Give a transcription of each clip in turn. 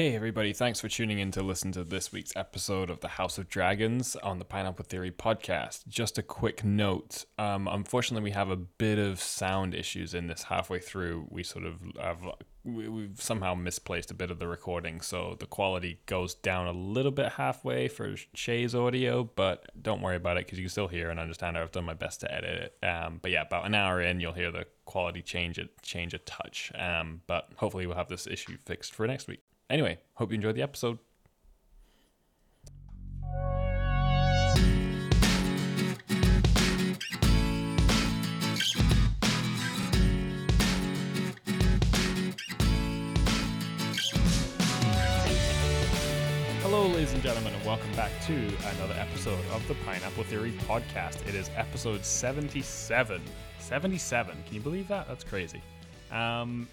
Hey, everybody, thanks for tuning in to listen to this week's episode of the House of Dragons on the Pineapple Theory podcast. Just a quick note um, unfortunately, we have a bit of sound issues in this halfway through. We sort of have, we, we've somehow misplaced a bit of the recording, so the quality goes down a little bit halfway for Shae's audio, but don't worry about it because you can still hear and understand. I've done my best to edit it. Um, but yeah, about an hour in, you'll hear the quality change it change a touch. Um, but hopefully, we'll have this issue fixed for next week. Anyway, hope you enjoyed the episode. Hello, ladies and gentlemen, and welcome back to another episode of the Pineapple Theory podcast. It is episode 77. 77. Can you believe that? That's crazy. Um,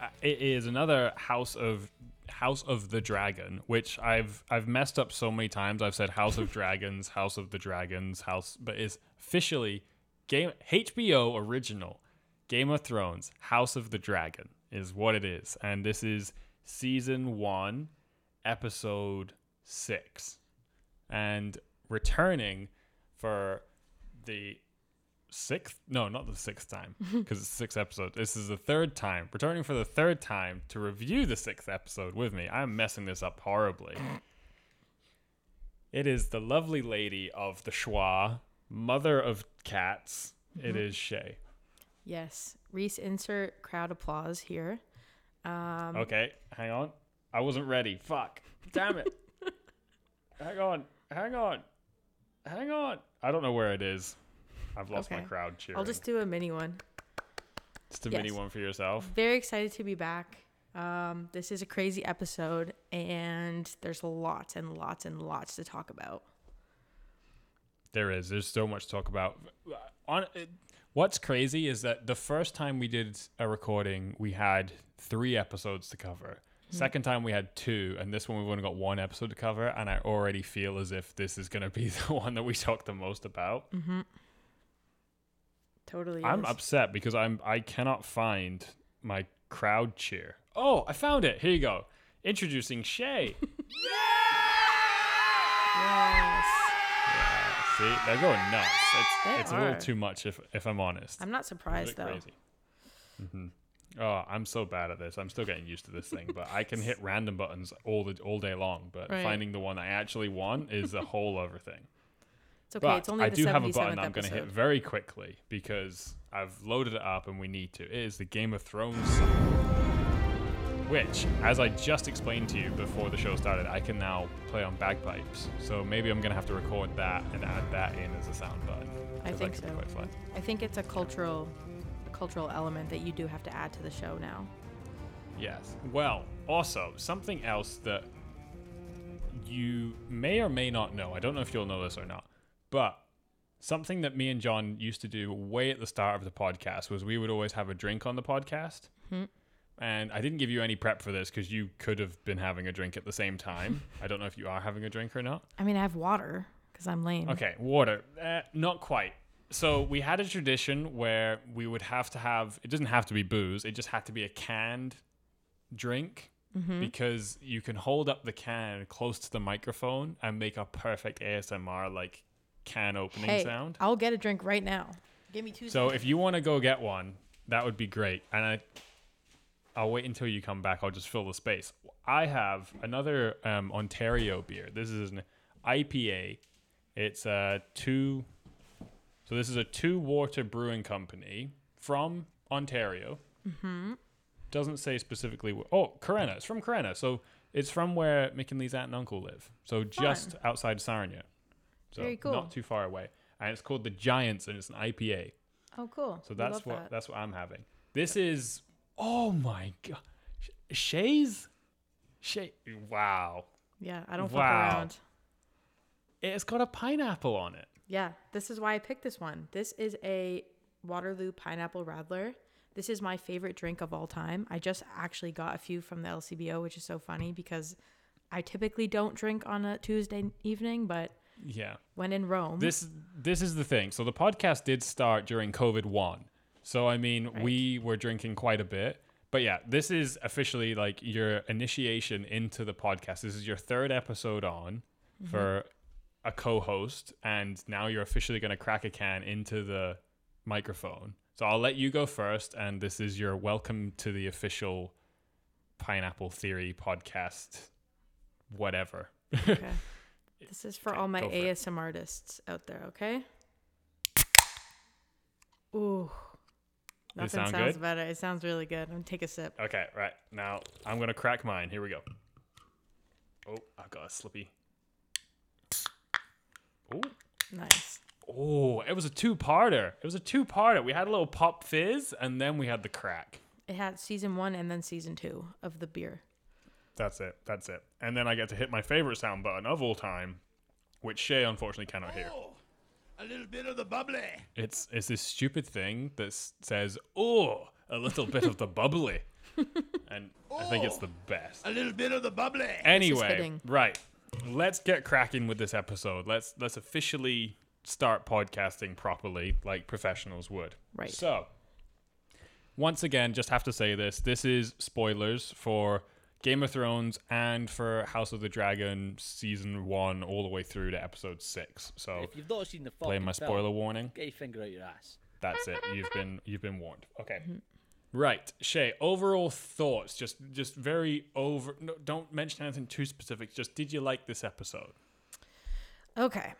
uh, it is another House of House of the Dragon, which I've I've messed up so many times. I've said House of Dragons, House of the Dragons, House, but it's officially game HBO original Game of Thrones House of the Dragon is what it is, and this is season one, episode six, and returning for the sixth no not the sixth time because it's six episodes. This is the third time returning for the third time to review the sixth episode with me. I'm messing this up horribly. It is the lovely lady of the schwa mother of cats. It is Shae. Yes. Rhys, insert crowd applause here. Um, okay hang on. I wasn't ready. Fuck. Damn it. Hang on. Hang on. Hang on. I don't know where it is i've lost my crowd cheering I'll just do a mini one. just a mini one for yourself Very excited to be back. Um, this is a crazy episode, and there's lots and lots and lots to talk about. There is. There's so much to talk about. On it, what's crazy is that the first time we did a recording, we had three episodes to cover. Second time we had two, and this one we've only got one episode to cover. And I already feel as if this is going to be the one that we talk the most about. Totally. I'm upset because I'm I cannot find my crowd cheer. Oh, I found it. Here you go. Introducing Shae. Yes. See, they're going nuts. It's They it's a little are. too much if if I'm honest. I'm not surprised though. crazy. hmm Oh, I'm so bad at this. I'm still getting used to this thing, but I can hit random buttons all the all day long. But Right. finding the one I actually want is a whole other thing. It's okay. But it's only I do have a 77th button I'm going to hit very quickly because I've loaded it up and we need to. It is the Game of Thrones song, which, as I just explained to you before the show started, I can now play on bagpipes. So maybe I'm going to have to record that and add that in as a sound button. I think so. I think it's a cultural, a cultural element that you do have to add to the show now. Yes. Well, also, something else that you may or may not know, I don't know if you'll know this or not, but something that me and John used to do way at the start of the podcast was we would always have a drink on the podcast. And I didn't give you any prep for this because you could have been having a drink at the same time. I don't know if you are having a drink or not. I mean, I have water because I'm lame. Okay, water. Uh, not quite. So we had a tradition where we would have to have. It doesn't have to be booze. It just had to be a canned drink Mm-hmm. because you can hold up the can close to the microphone and make a perfect ASMR like can opening Hey, sound. I'll get a drink right now. Give me two. So seconds. if you want to go get one, that would be great. And I, I'll wait until you come back. I'll just fill the space. I have another um, Ontario beer. This is an IPA. It's a two. So this is a Two Water Brewing Company from Ontario. Mm-hmm. Doesn't say specifically. Oh, Corunna. It's from Corunna. So it's from where McKinley's aunt and uncle live. So just outside Sarnia. So Very cool. not too far away. And it's called the Giants, and it's an IPA. oh, cool. So that's what that. that's what I'm having. This is oh my god, Sh- Shae's Shae. Wow, Yeah, I don't Wow. fuck around. it's got a pineapple on it. Yeah, this is why I picked this one. This is a Waterloo Pineapple Radler. This is my favorite drink of all time. I just actually got a few from the LCBO, which is so funny because I typically don't drink on a Tuesday evening, but Yeah, when in Rome, this this is the thing. So the podcast did start during COVID one. So I mean, Right. we were drinking quite a bit. but yeah, this is officially like your initiation into the podcast. This is your third episode on mm-hmm. for a co-host, and now you're officially going to crack a can into the microphone. So I'll let you go first, and this is your welcome to the official Pineapple Theory podcast. Whatever. Okay. This is for Okay, all my go for it. ASM artists out there, okay? Ooh. Nothing sound sounds good? better. It sounds really good. I'm gonna take a sip. Okay, right now I'm gonna crack mine. Here we go. Oh, I've got a slippy. Oh, Nice. oh, it was a two-parter. It was a two-parter. We had a little pop fizz, and then we had the crack. It had season one and then season two of the beer. That's it. That's it. And then I get to hit my favorite sound button of all time, which Shae unfortunately cannot hear. Oh, a little bit of the bubbly. It's it's this stupid thing that s- says, "Oh, a little bit of the bubbly," and I think it's the oh, best. A little bit of the bubbly. Anyway, hitting. right. Let's get cracking with this episode. Let's let's officially start podcasting properly, like professionals would. Right. So, once again, just have to say this: this is spoilers for Game of Thrones and for House of the Dragon season one, all the way through to episode six. So, If you've not seen the fucking play my film, spoiler warning. get your finger out your ass. That's it. You've been you've been warned. Okay. Mm-hmm. Right, Shae. Overall thoughts, just just very over. No, don't mention anything too specific. Just did you like this episode? Okay.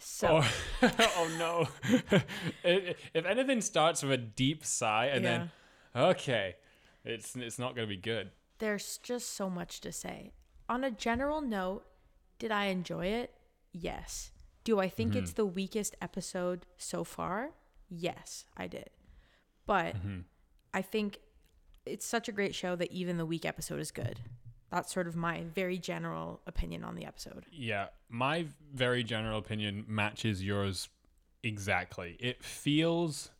So Oh, oh no! I- if anything starts with a deep sigh and then okay, it's it's not going to be good. There's just so much to say. On a general note, did I enjoy it? Yes. Do I think it's mm-hmm. the weakest episode so far? Yes, I did. But mm-hmm. I think it's such a great show that even the weak episode is good. That's sort of my very general opinion on the episode. Yeah, my very general opinion matches yours exactly. It feels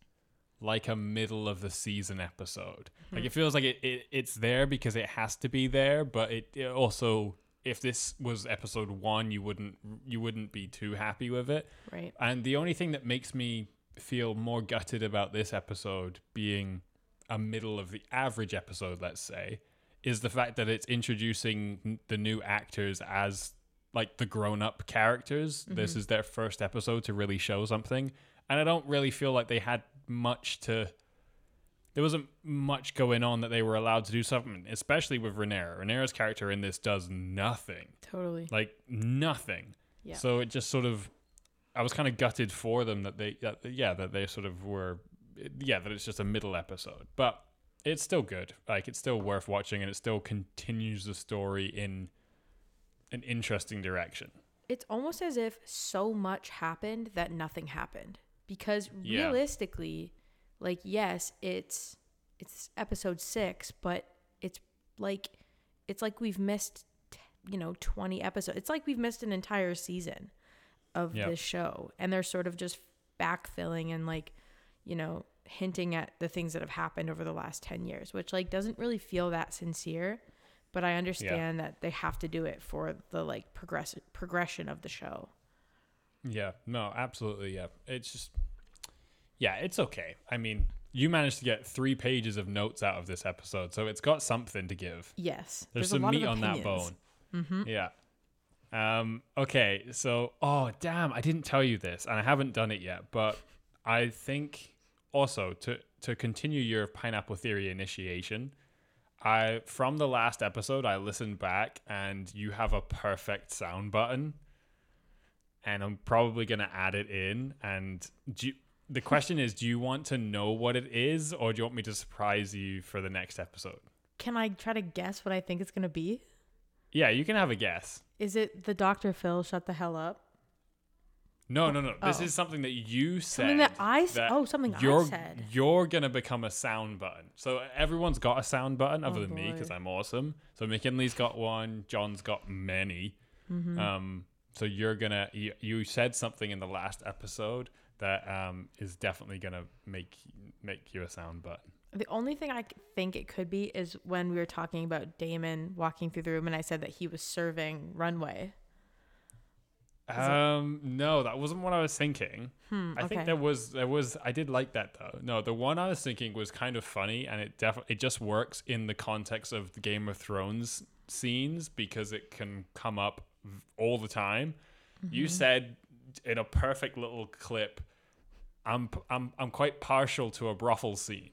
like a middle of the season episode. Like hmm. it feels like it, it it's there because it has to be there, but it, it also if this was episode 1, you wouldn't you wouldn't be too happy with it. Right. And the only thing that makes me feel more gutted about this episode being a middle of the average episode, let's say, is the fact that it's introducing the new actors as like the grown up characters. This mm-hmm. is their first episode to really show something. And I don't really feel like they had much to. There wasn't much going on that they were allowed to do something, especially with Rhaenyra. Rhaenyra's character in this does nothing Totally. like nothing. Yeah. So it just sort of, I was kind of gutted for them that they, that, yeah, that they sort of were, yeah, that it's just a middle episode, but it's still good. Like it's still worth watching, and it still continues the story in an interesting direction. it's almost as if so much happened that nothing happened because Yeah. realistically like yes it's it's episode 6 but it's like it's like we've missed you know 20 episodes it's like we've missed an entire season of Yep. this show and they're sort of just backfilling and like you know hinting at the things that have happened over the last 10 years which like doesn't really feel that sincere but I understand that they have to do it for the like progress progression of the show. Yeah, no, absolutely, yeah. It's just, yeah, it's okay. I mean, you managed to get three pages of notes out of this episode, so it's got something to give. Yes, There's, a some meat on that bone. Yeah. Um, okay, so oh damn, I didn't tell you this, and I haven't done it yet, but I think also to to continue your pineapple theory initiation, I from the last episode I listened back and you have a perfect sound button. And I'm probably gonna add it in. And do you, the question is, do you want to know what it is, or do you want me to surprise you for the next episode? Can I try to guess what I think it's gonna be? Yeah, you can have a guess. Is it the Dr. Phil shut the hell up? No, no, no. This Oh. is something that you said. Something that I s- oh, something I you're, said. You're gonna become a sound button. So everyone's got a sound button other Oh, than me because. I'm awesome. So McKinley's got one. John's got many. Mm-hmm. Um, so you're gonna you, you said something in the last episode that um is definitely gonna make make you a sound button. The only thing I think it could be is when we were talking about Daemon walking through the room and I said that he was serving runway. Um, no, that wasn't what I was thinking. Hmm, I think there was there was I did like that though. No, the one I was thinking was kind of funny, and it definitely it just works in the context of the Game of Thrones scenes because it can come up all the time. You Mm-hmm. said in a perfect little clip, "I'm I'm I'm quite partial to a brothel scene."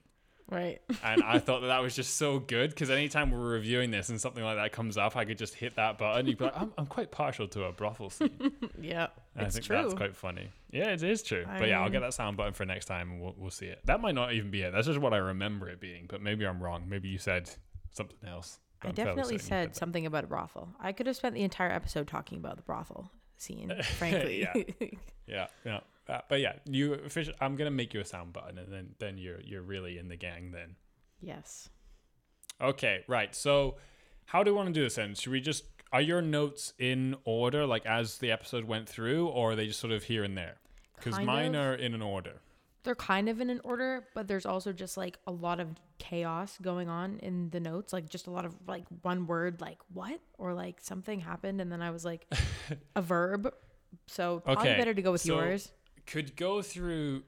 Right. and I thought that that was just so good because anytime we're reviewing this and something like that comes up, I could just hit that button. You'd be like, I'm, I'm quite partial to a brothel scene. yeah. I think true. that's quite funny. Yeah, it is true. I but yeah, I'll get that sound button for next time and we'll, we'll see it. That might not even be it. That's just what I remember it being, but maybe I'm wrong. Maybe you said something else. I definitely said something about a brothel. I could have spent the entire episode talking about the brothel scene, frankly. Yeah. Yeah, yeah. Uh, but yeah, you official, I'm gonna make you a sound button, and then then you're you're really in the gang then. yes. Okay, right. So, how do we want to do this then? Should we just are your notes in order, like as the episode went through, or are they just sort of here and there? Because mine of. are in an order. They're kind of in an order, but there's also just like a lot of chaos going on in the notes. Like just a lot of like one word, like what? Or like something happened. And then I was like, a verb. So probably Okay, better to go with so- yours. Could go through,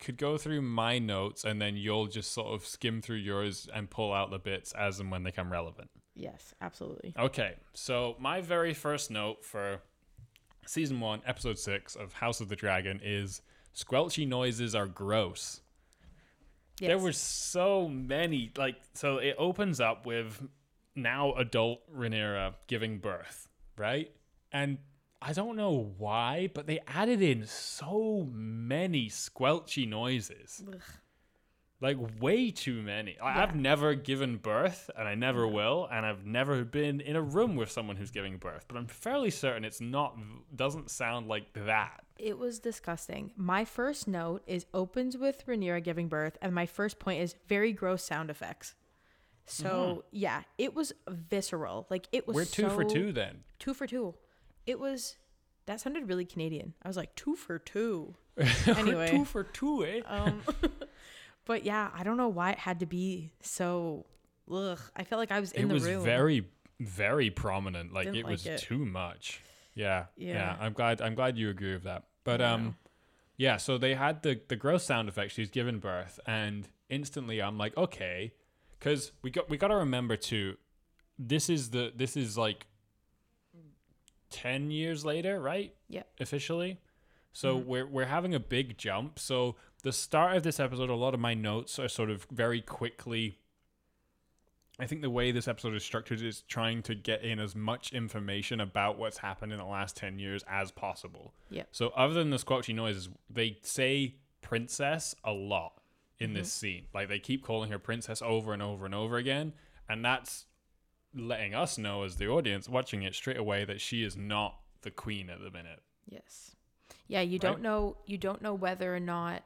could go through my notes, and then you'll just sort of skim through yours and pull out the bits as and when they come relevant. Yes, absolutely. Okay, so my very first note for season one, episode six of House of the Dragon is squelchy noises are gross. Yes. There were so many. Like, so it opens up with now adult Rhaenyra giving birth, right? And I don't know why, but they added in so many squelchy noises. Like way too many. I I've never given birth, and I never will, and I've never been in a room with someone who's giving birth. But I'm fairly certain it's not. Doesn't sound like that. It was disgusting. My first note is opens with Rhaenyra giving birth, and my first point is very gross sound effects. So yeah, it was visceral. Like it was. We're two for two then. Two for two. It was. That sounded really Canadian. I was like two for two. Anyway. two for two, eh? Um, but yeah, I don't know why it had to be so. Ugh, I felt like I was in it the was room. very very prominent like Didn't it was it. too much yeah, yeah Yeah. i'm glad i'm glad you agree with that but Yeah. um yeah so they had the the gross sound effect she's given birth and instantly i'm like okay because we got we got to remember too this is the this is like 10 years later right Yeah. officially so Mm-hmm. we're we're having a big jump so the start of this episode a lot of my notes are sort of very quickly I think the way this episode is structured is trying to get in as much information about what's happened in the last 10 years as possible. Yeah. So, other than the squelchy noises, they say princess a lot in this mm-hmm. scene. Like, they keep calling her princess over and over and over again. And that's letting us know, as the audience watching it, straight away that she is not the queen at the minute. Yes. Yeah, you Right? don't know you don't know whether or not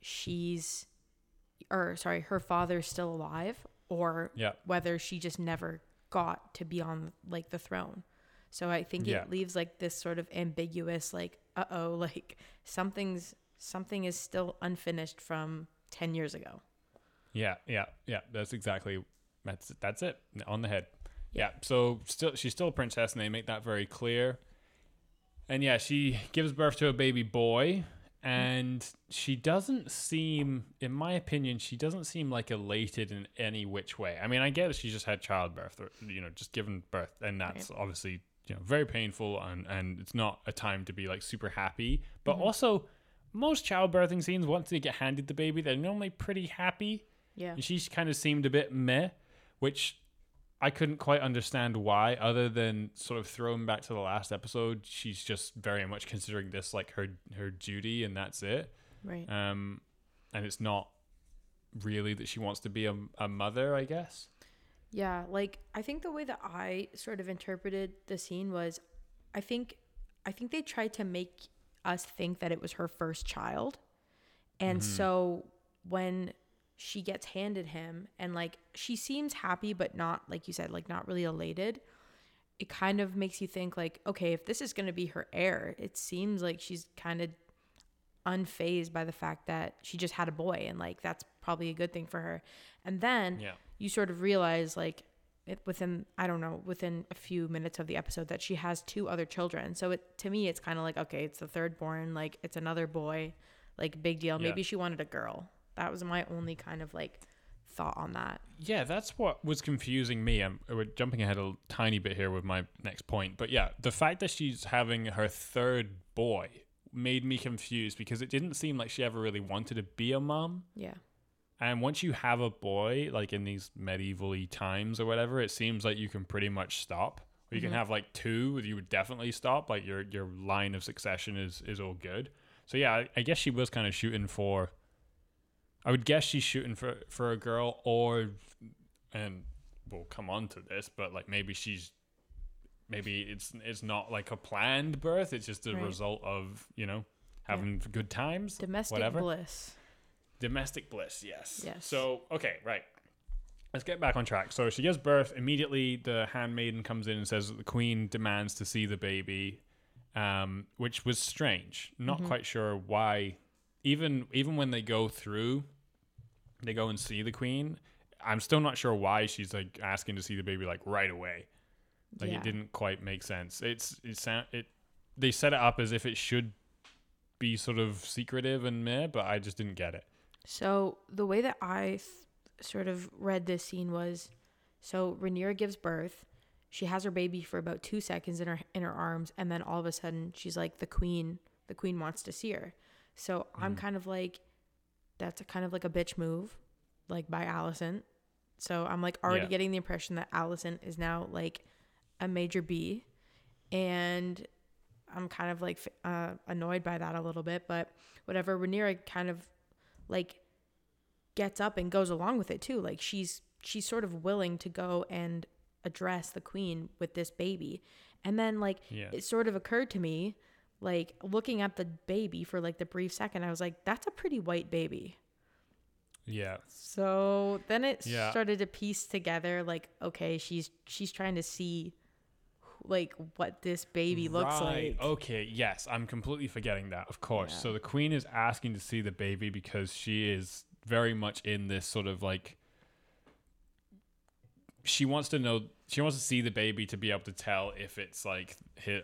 she's or sorry, her father's still alive or Yeah. whether she just never got to be on like the throne. So I think Yeah. it leaves like this sort of ambiguous like uh-oh, like something's something is still unfinished from 10 years ago. Yeah, yeah, yeah. That's exactly that's that's it on the head. Yeah. So still, she's still a princess, and they make that very clear. And yeah, she gives birth to a baby boy, and she doesn't seem, in my opinion, she doesn't seem like elated in any which way. I mean, I get that she just had childbirth, or you know, just given birth, and that's obviously you know very painful, and and it's not a time to be like super happy. But mm-hmm. also, most childbirthing scenes, once they get handed the baby, they're normally pretty happy. Yeah. And she kind of seemed a bit meh, which I couldn't quite understand why, other than sort of throwing back to the last episode. She's just very much considering this like her her duty, and that's it. Right. Um, and it's not really that she wants to be a, a mother, I guess. Yeah, like I think the way that I sort of interpreted the scene was I think I think they tried to make us think that it was her first child. And so when she gets handed him and like she seems happy but not like you said like not really elated, it kind of makes you think like okay, if this is going to be her heir, it seems like she's kind of unfazed by the fact that she just had a boy and like that's probably a good thing for her. And then Yeah. you sort of realize like it, within I don't know within a few minutes of the episode that she has two other children. So it to me it's kind of like okay, it's the third born, like it's another boy, like big deal. Yeah. Maybe she wanted a girl. That was my only kind of like thought on that. Yeah, that's what was confusing me. I'm we're jumping ahead a tiny bit here with my next point, but yeah, the fact that she's having her third boy made me confused because it didn't seem like she ever really wanted to be a mom. Yeah. And once you have a boy, like in these medieval times or whatever, it seems like you can pretty much stop. Or you can mm-hmm. have like two, you would definitely stop. Like your your line of succession is is all good. So yeah, I, I guess she was kind of shooting for. I would guess she's shooting for for a girl, or and we'll come on to this, but like maybe she's maybe it's it's not like a planned birth. It's just a Right. result of you know having good times, Domestic whatever. bliss. Domestic bliss, yes. Yes. So, okay, right. Let's get back on track. So she gives birth. Immediately, the handmaiden comes in and says that the queen demands to see the baby, um, which was strange. Not Mm-hmm. quite sure why. Even even when they go through, they go and see the queen. I'm still not sure why she's like asking to see the baby like right away. Like Yeah. it didn't quite make sense. It's it sound it. They set it up as if it should be sort of secretive and meh, but I just didn't get it. So the way that I th- sort of read this scene was, so Rhaenyra gives birth. She has her baby for about two seconds in her in her arms, and then all of a sudden she's like, the queen. The queen wants to see her. So I'm kind of like, that's a kind of like a bitch move, like by Alicent. So I'm like already Yeah. getting the impression that Alicent is now like a major B, and I'm kind of like uh, annoyed by that a little bit. But whatever, Rhaenyra kind of like gets up and goes along with it too. Like she's she's sort of willing to go and address the queen with this baby. And then like Yeah. it sort of occurred to me like looking at the baby for like the brief second I was like that's a pretty white baby. Yeah. So then it Yeah. started to piece together like okay, she's she's trying to see like what this baby looks Right, like. Okay, yes, I'm completely forgetting that. Of course. Yeah. So the queen is asking to see the baby because she is very much in this sort of like she wants to know she wants to see the baby to be able to tell if it's like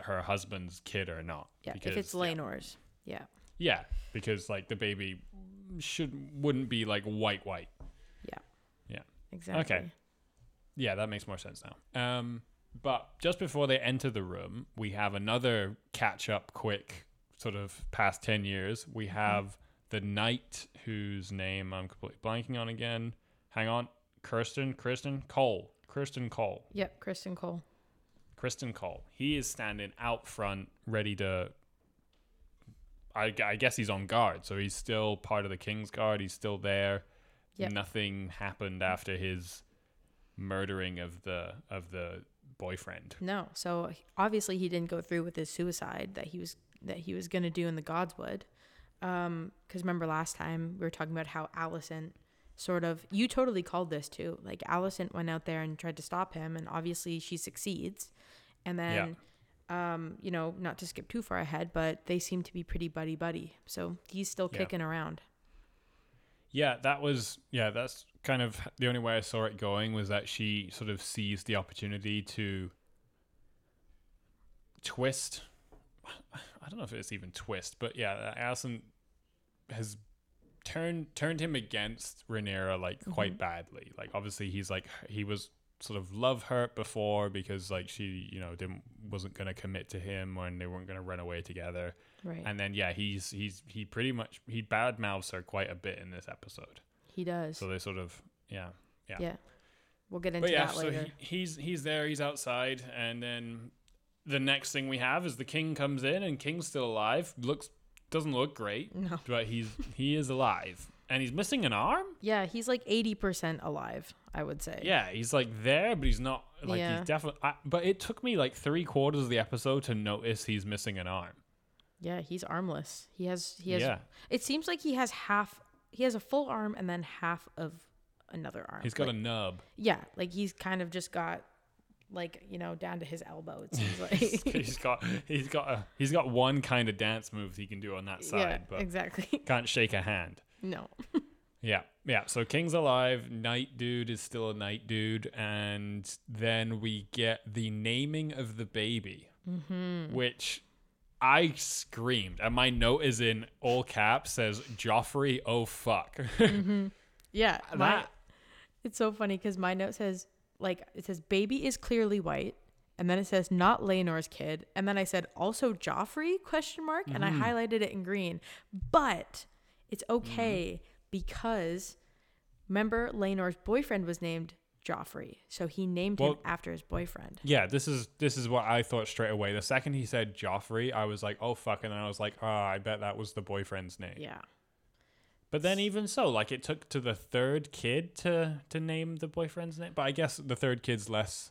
her husband's kid or not. Yeah, because, if it's yeah. Yeah. Yeah, because like the baby should wouldn't be like white white. Yeah. Yeah. Exactly. Okay. Yeah, that makes more sense now. Um, but just before they enter the room, we have another catch up quick, sort of past 10 years. We have the knight whose name I'm completely blanking on again. Hang on. Kirsten, Criston Cole. Kirsten Cole. Yep, Criston Cole. Criston Cole. He is standing out front, ready to. I, I guess he's on guard, so he's still part of the King's Guard. He's still there. Yep. Nothing happened after his murdering of the of the boyfriend. No, so obviously he didn't go through with his suicide that he was that he was gonna do in the Godswood. Um, because remember last time we were talking about how Alicent sort of you totally called this too. Like Alicent went out there and tried to stop him, and obviously she succeeds. And then, um, you know, not to skip too far ahead, but they seem to be pretty buddy buddy. So he's still Yeah. kicking around. Yeah, that was yeah, that's kind of the only way I saw it going was that she sort of seized the opportunity to twist I don't know if it's even twist, but yeah, Alicent has turned turned him against Rhaenyra like mm-hmm. quite badly. Like obviously he's like he was sort of love hurt before because like she, you know, didn't wasn't going to commit to him when they weren't going to run away together. Right. And then yeah, he's he's he pretty much he bad mouths her quite a bit in this episode. he does. So they sort of yeah yeah. yeah. We'll get into But yeah, that so he, he's he's there, he's outside, and then the next thing we have is the king comes in, and King's still alive. Looks doesn't look great, No. but he's he is alive, and he's missing an arm. Yeah, he's like 80% alive, I would say. Yeah, he's like there, but he's not like Yeah. he's definitely. I, but it took me like three quarters of the episode to notice he's missing an arm. Yeah, he's armless. He has he has Yeah. it seems like he has half he has a full arm and then half of another arm. He's got Like- a nub. Yeah, like he's kind of just got like, you know, down to his elbow it seems like. he's got he's got a he's got one kind of dance move he can do on that side, yeah, but exactly. can't shake a hand. No. Yeah, yeah. So King's alive. Knight Dude is still a knight dude, and then we get the naming of the baby, mm-hmm. which I screamed, and my note is in all caps. Says Joffrey. Oh fuck. Mm-hmm. Yeah, my, that it's so funny because my note says like it says baby is clearly white, and then it says not Laenor's kid, and then I said also Joffrey question mark, and I Mm-hmm. highlighted it in green, but it's okay because remember Laenor's boyfriend was named Joffrey, so he named him after his boyfriend. Yeah, this is this is what I thought straight away. The second he said Joffrey, I was like, oh fuck, and then I was like, oh, I bet that was the boyfriend's name. Yeah. But then even so, like it took to the third kid to to name the boyfriend's name. But I guess the third kid's less.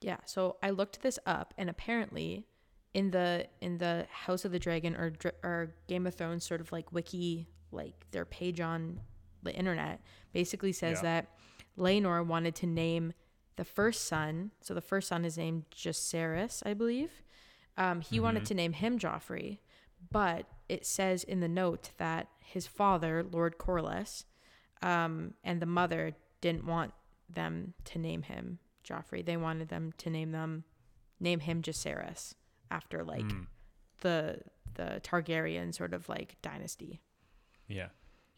Yeah, so I looked this up, and apparently, in the in the House of the Dragon or or Game of Thrones sort of like wiki, like their page on the internet, basically says Yeah. that Laenor wanted to name the first son. So the first son is named Jacaerys, I believe. Um, he wanted to name him Joffrey, but it says in the note that his father, Lord Corlys, um, and the mother didn't want them to name him Joffrey. They wanted them to name them name him Jacaerys after like Hmm. the the Targaryen sort of like dynasty. Yeah,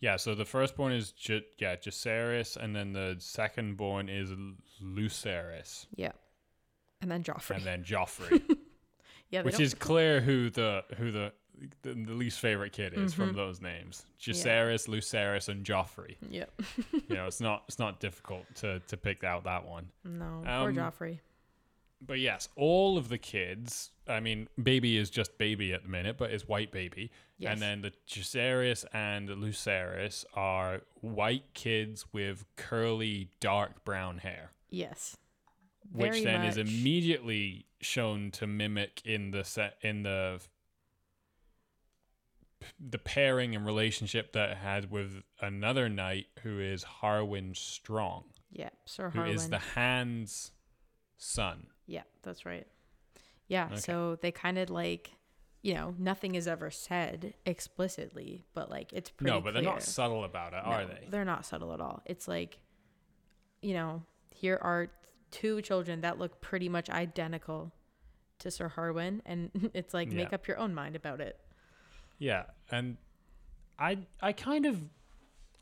yeah. So the firstborn is J- yeah Jacaerys, and then the secondborn is Lucerys, Yeah. And then Joffrey. and then Joffrey, yeah, which is clear who the who the the, the least favorite kid is from those names: Jacaerys, Lucerys, and Joffrey. Yep. you know, it's not it's not difficult to to pick out that one. No, poor Um, Joffrey. But yes, all of the kids. I mean, baby is just baby at the minute, but it's white baby. Yes. And then the Jacaerys and Lucerys are white kids with curly, dark brown hair, Yes. Which then is immediately shown to mimic in the set in the the pairing and relationship that it had with another knight who is Harwin Strong, Yeah, Sir Harwin. who is the Hand's son. Yeah, that's right. Yeah, Okay. so they kind of like, you know, nothing is ever said explicitly, but like it's pretty no, but they're not subtle about it, are they? They're not subtle at all. It's like, you know, here are two children that look pretty much identical to Sir Harwin, and it's like make up your own mind about it. Yeah, and I I kind of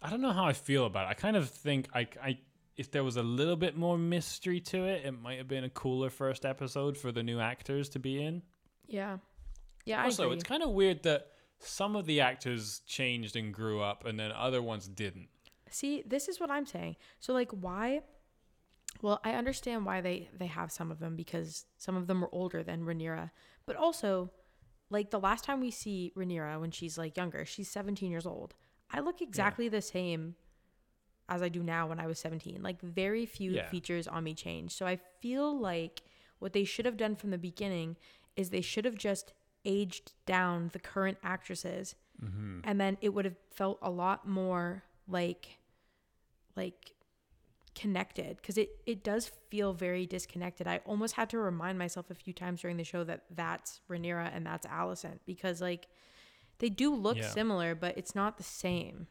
I don't know how I feel about it. I kind of think I I if there was a little bit more mystery to it, it might have been a cooler first episode for the new actors to be in. Yeah, yeah. also, it's kind of weird that some of the actors changed and grew up, and then other ones didn't. See, this is what I'm saying. So like why well, I understand why they they have some of them because some of them were older than Rhaenyra, but also like the last time we see Rhaenyra when she's like younger, she's 17 years old. I look exactly the same as I do now when I was 17. Like very few Yeah. features on me change. So I feel like what they should have done from the beginning is they should have just aged down the current actresses mm-hmm. and then it would have felt a lot more like like connected because it it does feel very disconnected. I almost had to remind myself a few times during the show that that's Rhaenyra and that's Alicent because like they do look Yeah. similar, but it's not the same.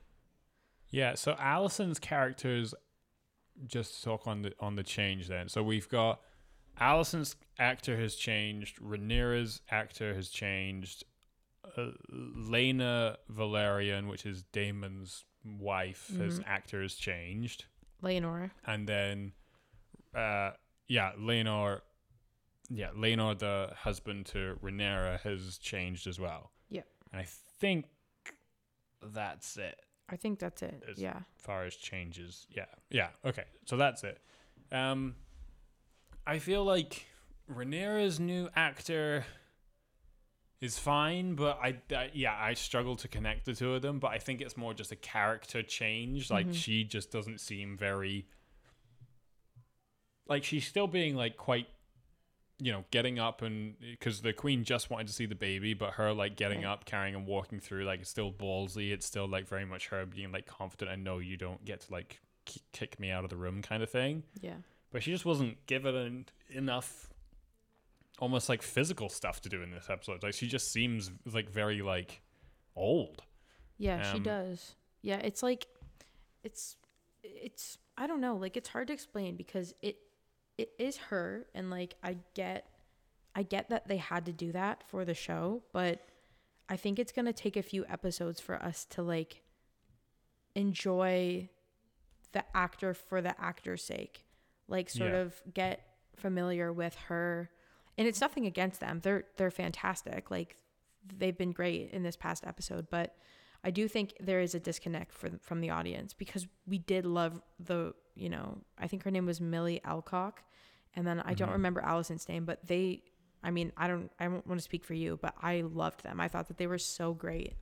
Yeah, so Alicent's characters just talk on the on the change then. So we've got Alicent's actor has changed, Rhaenyra's actor has changed, uh, Laena Velaryon, which is Daemon's wife, his actor has changed, Leonora. and then uh yeah, Laenor yeah, Laenor the husband to Rhaenyra has changed as well. Yep. And I think that's it I think that's it. Is- yeah. far as changes. Yeah. Yeah. Okay. So that's it. Um, I feel like Rhaenyra's new actor is fine, but I, I yeah I struggle to connect the two of them. But I think it's more just a character change. Like mm-hmm. she just doesn't seem very like she's still being like quite you know getting up and because the queen just wanted to see the baby but her like getting up carrying and walking through like it's still ballsy it's still like very much her being like confident and no you don't get to like kick me out of the room kind of thing Yeah. but she just wasn't given enough almost like physical stuff to do in this episode like she just seems like very like old Yeah, she Um, does. Yeah, it's like it's it's I don't know, like it's hard to explain because it it is her and like I get I get that they had to do that for the show, but I think it's going to take a few episodes for us to like enjoy the actor for the actor's sake. Like sort Yeah. of get familiar with her. And it's nothing against them. They're they're fantastic. Like they've been great in this past episode, but I do think there is a disconnect for, from the audience because we did love the, you know, I think her name was Millie Alcock, and then I don't Mhm. remember Alicent's name, but they, I mean, I don't, I don't want to speak for you, but I loved them. I thought that they were so great.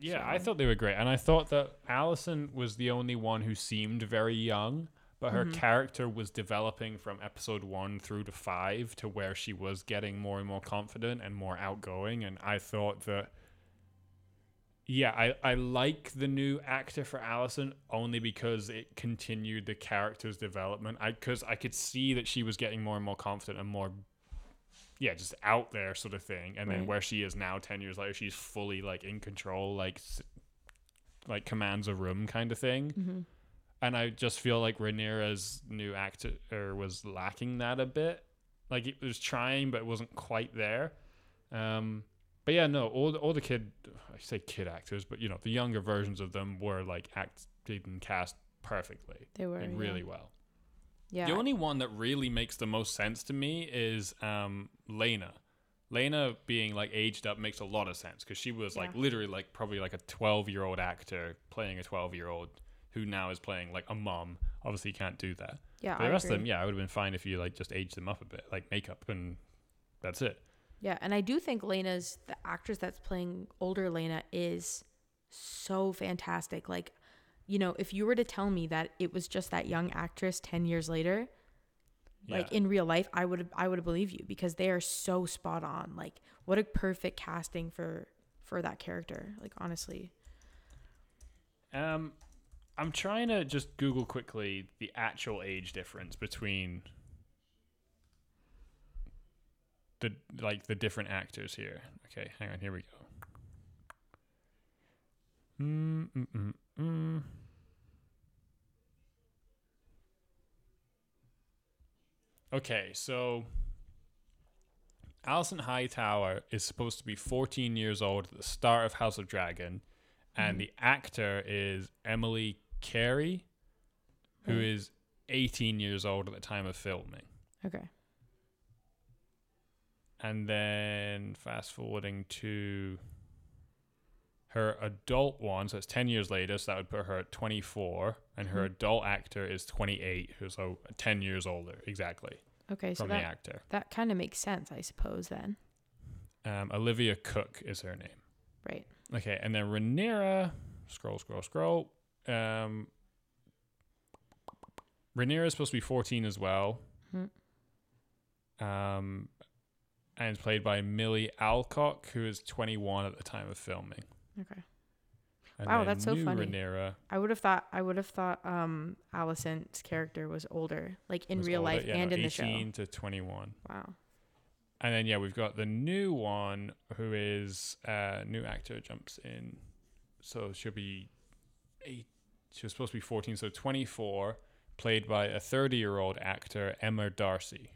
Yeah, I thought they were great, and I thought that Alicent was the only one who seemed very young, but her Mhm. character was developing from episode one through to five to where she was getting more and more confident and more outgoing, and I thought that. Yeah, I, I like the new actor for Alicent only because it continued the character's development. I because I could see that she was getting more and more confident and more yeah, just out there sort of thing. And then where she is now, ten years later, she's fully like in control, like like commands a room kind of thing. Mm-hmm. And I just feel like Rhaenyra's new actor was lacking that a bit. Like it was trying, but it wasn't quite there. Um, but yeah, no, all the, all the kid, I say kid actors, but you know the younger versions of them were like acted and cast perfectly, They were like, yeah. really well. Yeah. The only one that really makes the most sense to me is um, Laena. Laena being like aged up makes a lot of sense because she was like literally like probably like a 12 year old actor playing a 12 year old who now is playing like a mom. Obviously, can't do that. yeah. But the I rest agree. of them, yeah, I would have been fine if you like just aged them up a bit, like makeup, and that's it. Yeah, and I do think Laena's the actress that's playing older Laena is so fantastic. Like, you know, if you were to tell me that it was just that young actress 10 years later, like Yeah. in real life, I would I would believe you because they are so spot on. Like, what a perfect casting for for that character. Like, honestly. Um, I'm trying to just Google quickly the actual age difference between the like the different actors here. Okay, hang on. Here we go. Mm, mm, mm, mm. Okay, so Alicent Hightower is supposed to be 14 years old at the start of House of Dragon, and the actor is Emily Carey, who Right. is 18 years old at the time of filming. Okay. And then fast forwarding to her adult one, so it's 10 years later, so that would put her at 24, and her Mhm. adult actor is 28, who's so 10 years older, exactly, Okay, so the that actor. that kind of makes sense, I suppose then. Um, Olivia Cooke is her name. Right. Okay, and then Rhaenyra, scroll, scroll, scroll. Um, Rhaenyra is supposed to be 14 as well. Mhm. Um, and played by Millie Alcock, who is 21 at the time of filming. Okay. And Wow, that's so funny. Rhaenyra I would have thought I would have thought um Alicent's character was older, like in real older, life yeah, and no, in the show. 18 to 21. Wow. And then yeah, we've got the new one who is uh new actor jumps in. So she'll be eight she was supposed to be 14, so 24, played by a 30-year-old actor Emma Darcy.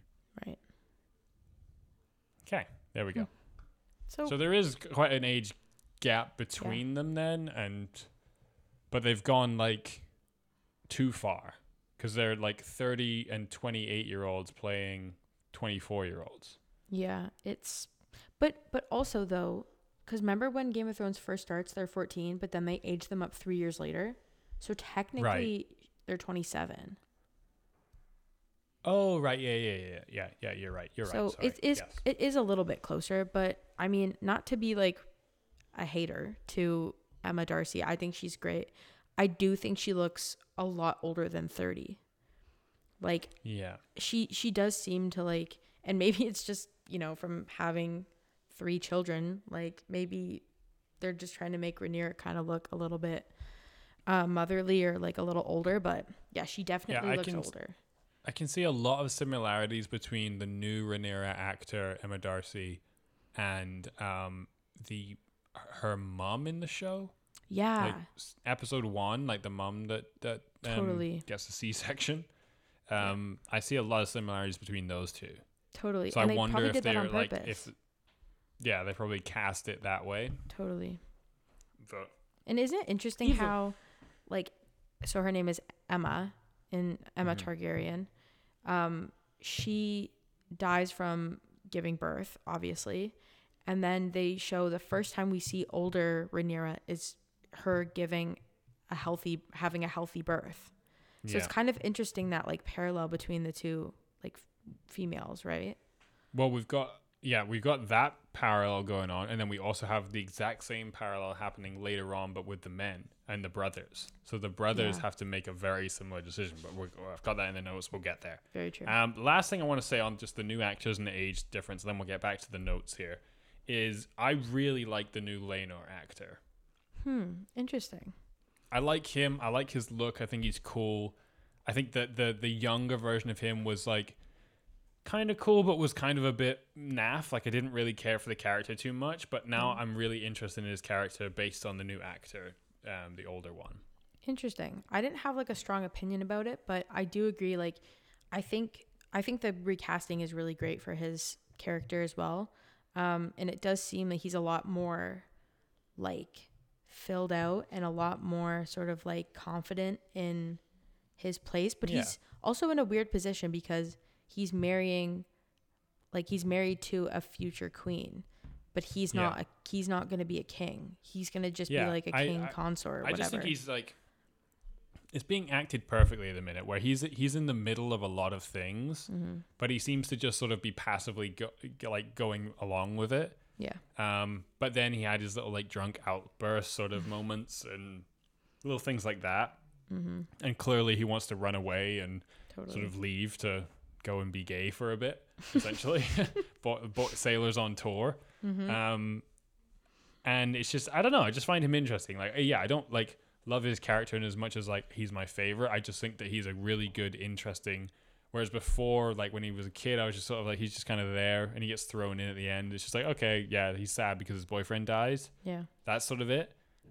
Right. Okay, there we go. Hmm. So, So there is quite an age gap between them then and but they've gone like too far cuz they're like 30 and 28 year olds playing 24 year olds. yeah, it's but but also though, because remember when Game of Thrones first starts, they're 14, but then they age them up three years later. So technically, they're 27. Oh right, yeah, yeah, yeah, yeah, yeah. You're right. You're so right. Sorry. it is Yes. it is a little bit closer, but I mean, not to be like a hater to Emma Darcy. I think she's great. I do think she looks a lot older than 30. Like Yeah. she she does seem to like and maybe it's just you know from having three children like maybe they're just trying to make Rhaenyra kind of look a little bit uh, motherly or like a little older but yeah she definitely I looks can older I can see a lot of similarities between the new Rhaenyra actor Emma Darcy and um the her mom in the show. Yeah. Like episode one, like the mom that that um, Totally. gets a C-section. Um, I see a lot of similarities between those two. totally. So and I wonder if they're like purpose. if, yeah, they probably cast it that way. totally. But And isn't it interesting Evil. how, like, so her name is Aemma, in Aemma Mhm. Targaryen. Um, she dies from giving birth, obviously, and then they show the first time we see older Rhaenyra is her giving a healthy, having a healthy birth. So yeah. it's kind of interesting that like parallel between the two like f- females, right? Well, we've got yeah, we've got that parallel going on, and then we also have the exact same parallel happening later on, but with the men and the brothers. So the brothers Yeah. have to make a very similar decision. But we're, I've got that in the notes. We'll get there. Very true. Um, last thing I want to say on just the new actors and the age difference, and then we'll get back to the notes here. Is I really like the new Laenor actor. hmm. Interesting. I like him. I like his look. I think he's cool. I think that the the younger version of him was like kind of cool, but was kind of a bit naff. Like I didn't really care for the character too much. But now Mm. I'm really interested in his character based on the new actor, um, the older one. Interesting. I didn't have like a strong opinion about it, but I do agree. Like, I think I think the recasting is really great for his character as well, um, and it does seem like he's a lot more like filled out and a lot more sort of like confident in his place. But Yeah. he's also in a weird position because he's marrying, like he's married to a future queen. But he's Yeah. not. A, he's not going to be a king. He's going to just Yeah, be like a I- king I- consort or I whatever. just think he's like it's being acted perfectly at the minute where he's he's in the middle of a lot of things Mm-hmm. but he seems to just sort of be passively go- like going along with it yeah. um but then he had his little like drunk outburst sort of moments and little things like that Mm-hmm. and clearly he wants to run away and Totally. sort of leave to go and be gay for a bit essentially. Bo- sailors on tour. Mm-hmm. um and it's just i don't know i just find him interesting. Like yeah i don't like love his character in as much as like he's my favorite. I just think that he's a really good interesting whereas before like when he was a kid i was just sort of like he's just kind of there and he gets thrown in at the end. It's just like okay yeah he's sad because his boyfriend dies. Yeah. that's sort of it.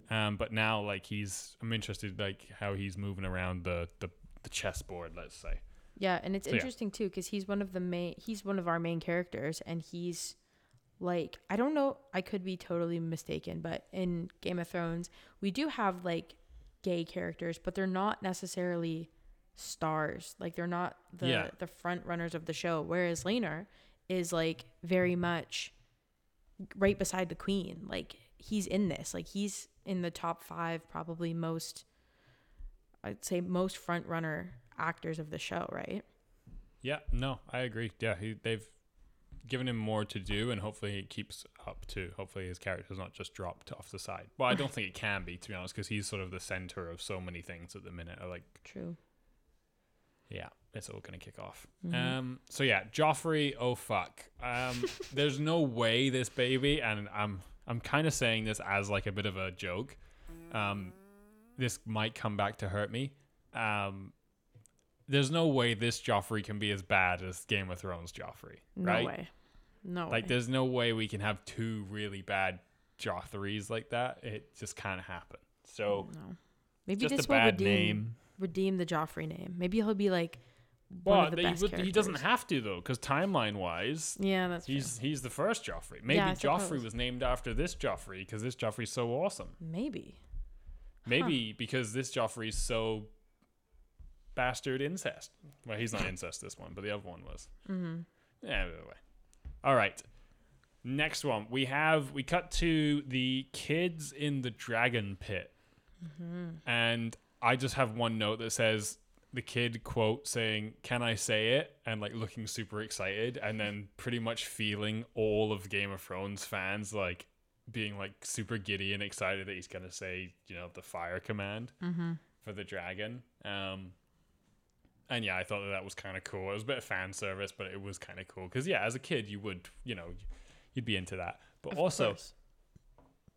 Um but now like he's i'm interested like how he's moving around the the, the chessboard let's say Yeah, and it's So, yeah. interesting too because he's one of the main. He's one of our main characters, and he's like I don't know. I could be totally mistaken, but in Game of Thrones, we do have like gay characters, but they're not necessarily stars. Like they're not the Yeah. the front runners of the show. Whereas Laenor is like very much right beside the queen. Like he's in this. Like he's in the top five, probably most. I'd say most front runner actors of the show, right? Yeah, no, I agree. Yeah, he, they've given him more to do, and hopefully it keeps up too. Hopefully his character's not just dropped off the side. Well, I don't think it can be, to be honest, because he's sort of the center of so many things at the minute. I like, True. yeah, it's all gonna kick off. Mhm. Um, so yeah, Joffrey. Oh fuck. Um, there's no way this baby, and I'm I'm kind of saying this as like a bit of a joke. Um, this might come back to hurt me. Um, there's no way this Joffrey can be as bad as Game of Thrones Joffrey, No right? way. No Like, way. there's no way we can have two really bad Joffreys like that. It just can't happen. So, mm, no. Maybe just this a will bad redeem, name. redeem the Joffrey name. Maybe he'll be like one Well, of the he, best would- he doesn't have to though, because timeline wise, Yeah, that's he's he's the first Joffrey. Maybe Yeah, Joffrey was named after this Joffrey because this Joffrey's so awesome. true. Maybe. Maybe because this Joffrey's so bastard incest. Well, he's not incest this one, but the other one was. Mm-hmm. Yeah, either way. All right. Next one, we have we cut to the kids in the dragon pit, and I just have one note that says the kid quote saying, "Can I say it?" and like looking super excited, and then pretty much feeling all of Game of Thrones fans like being like super giddy and excited that he's gonna say, you know, the fire command Mm-hmm. for the dragon. Um, and yeah, I thought that that was kind of cool. It was a bit of fan service, but it was kind of cool because yeah, as a kid, you would you know you'd be into that. But also,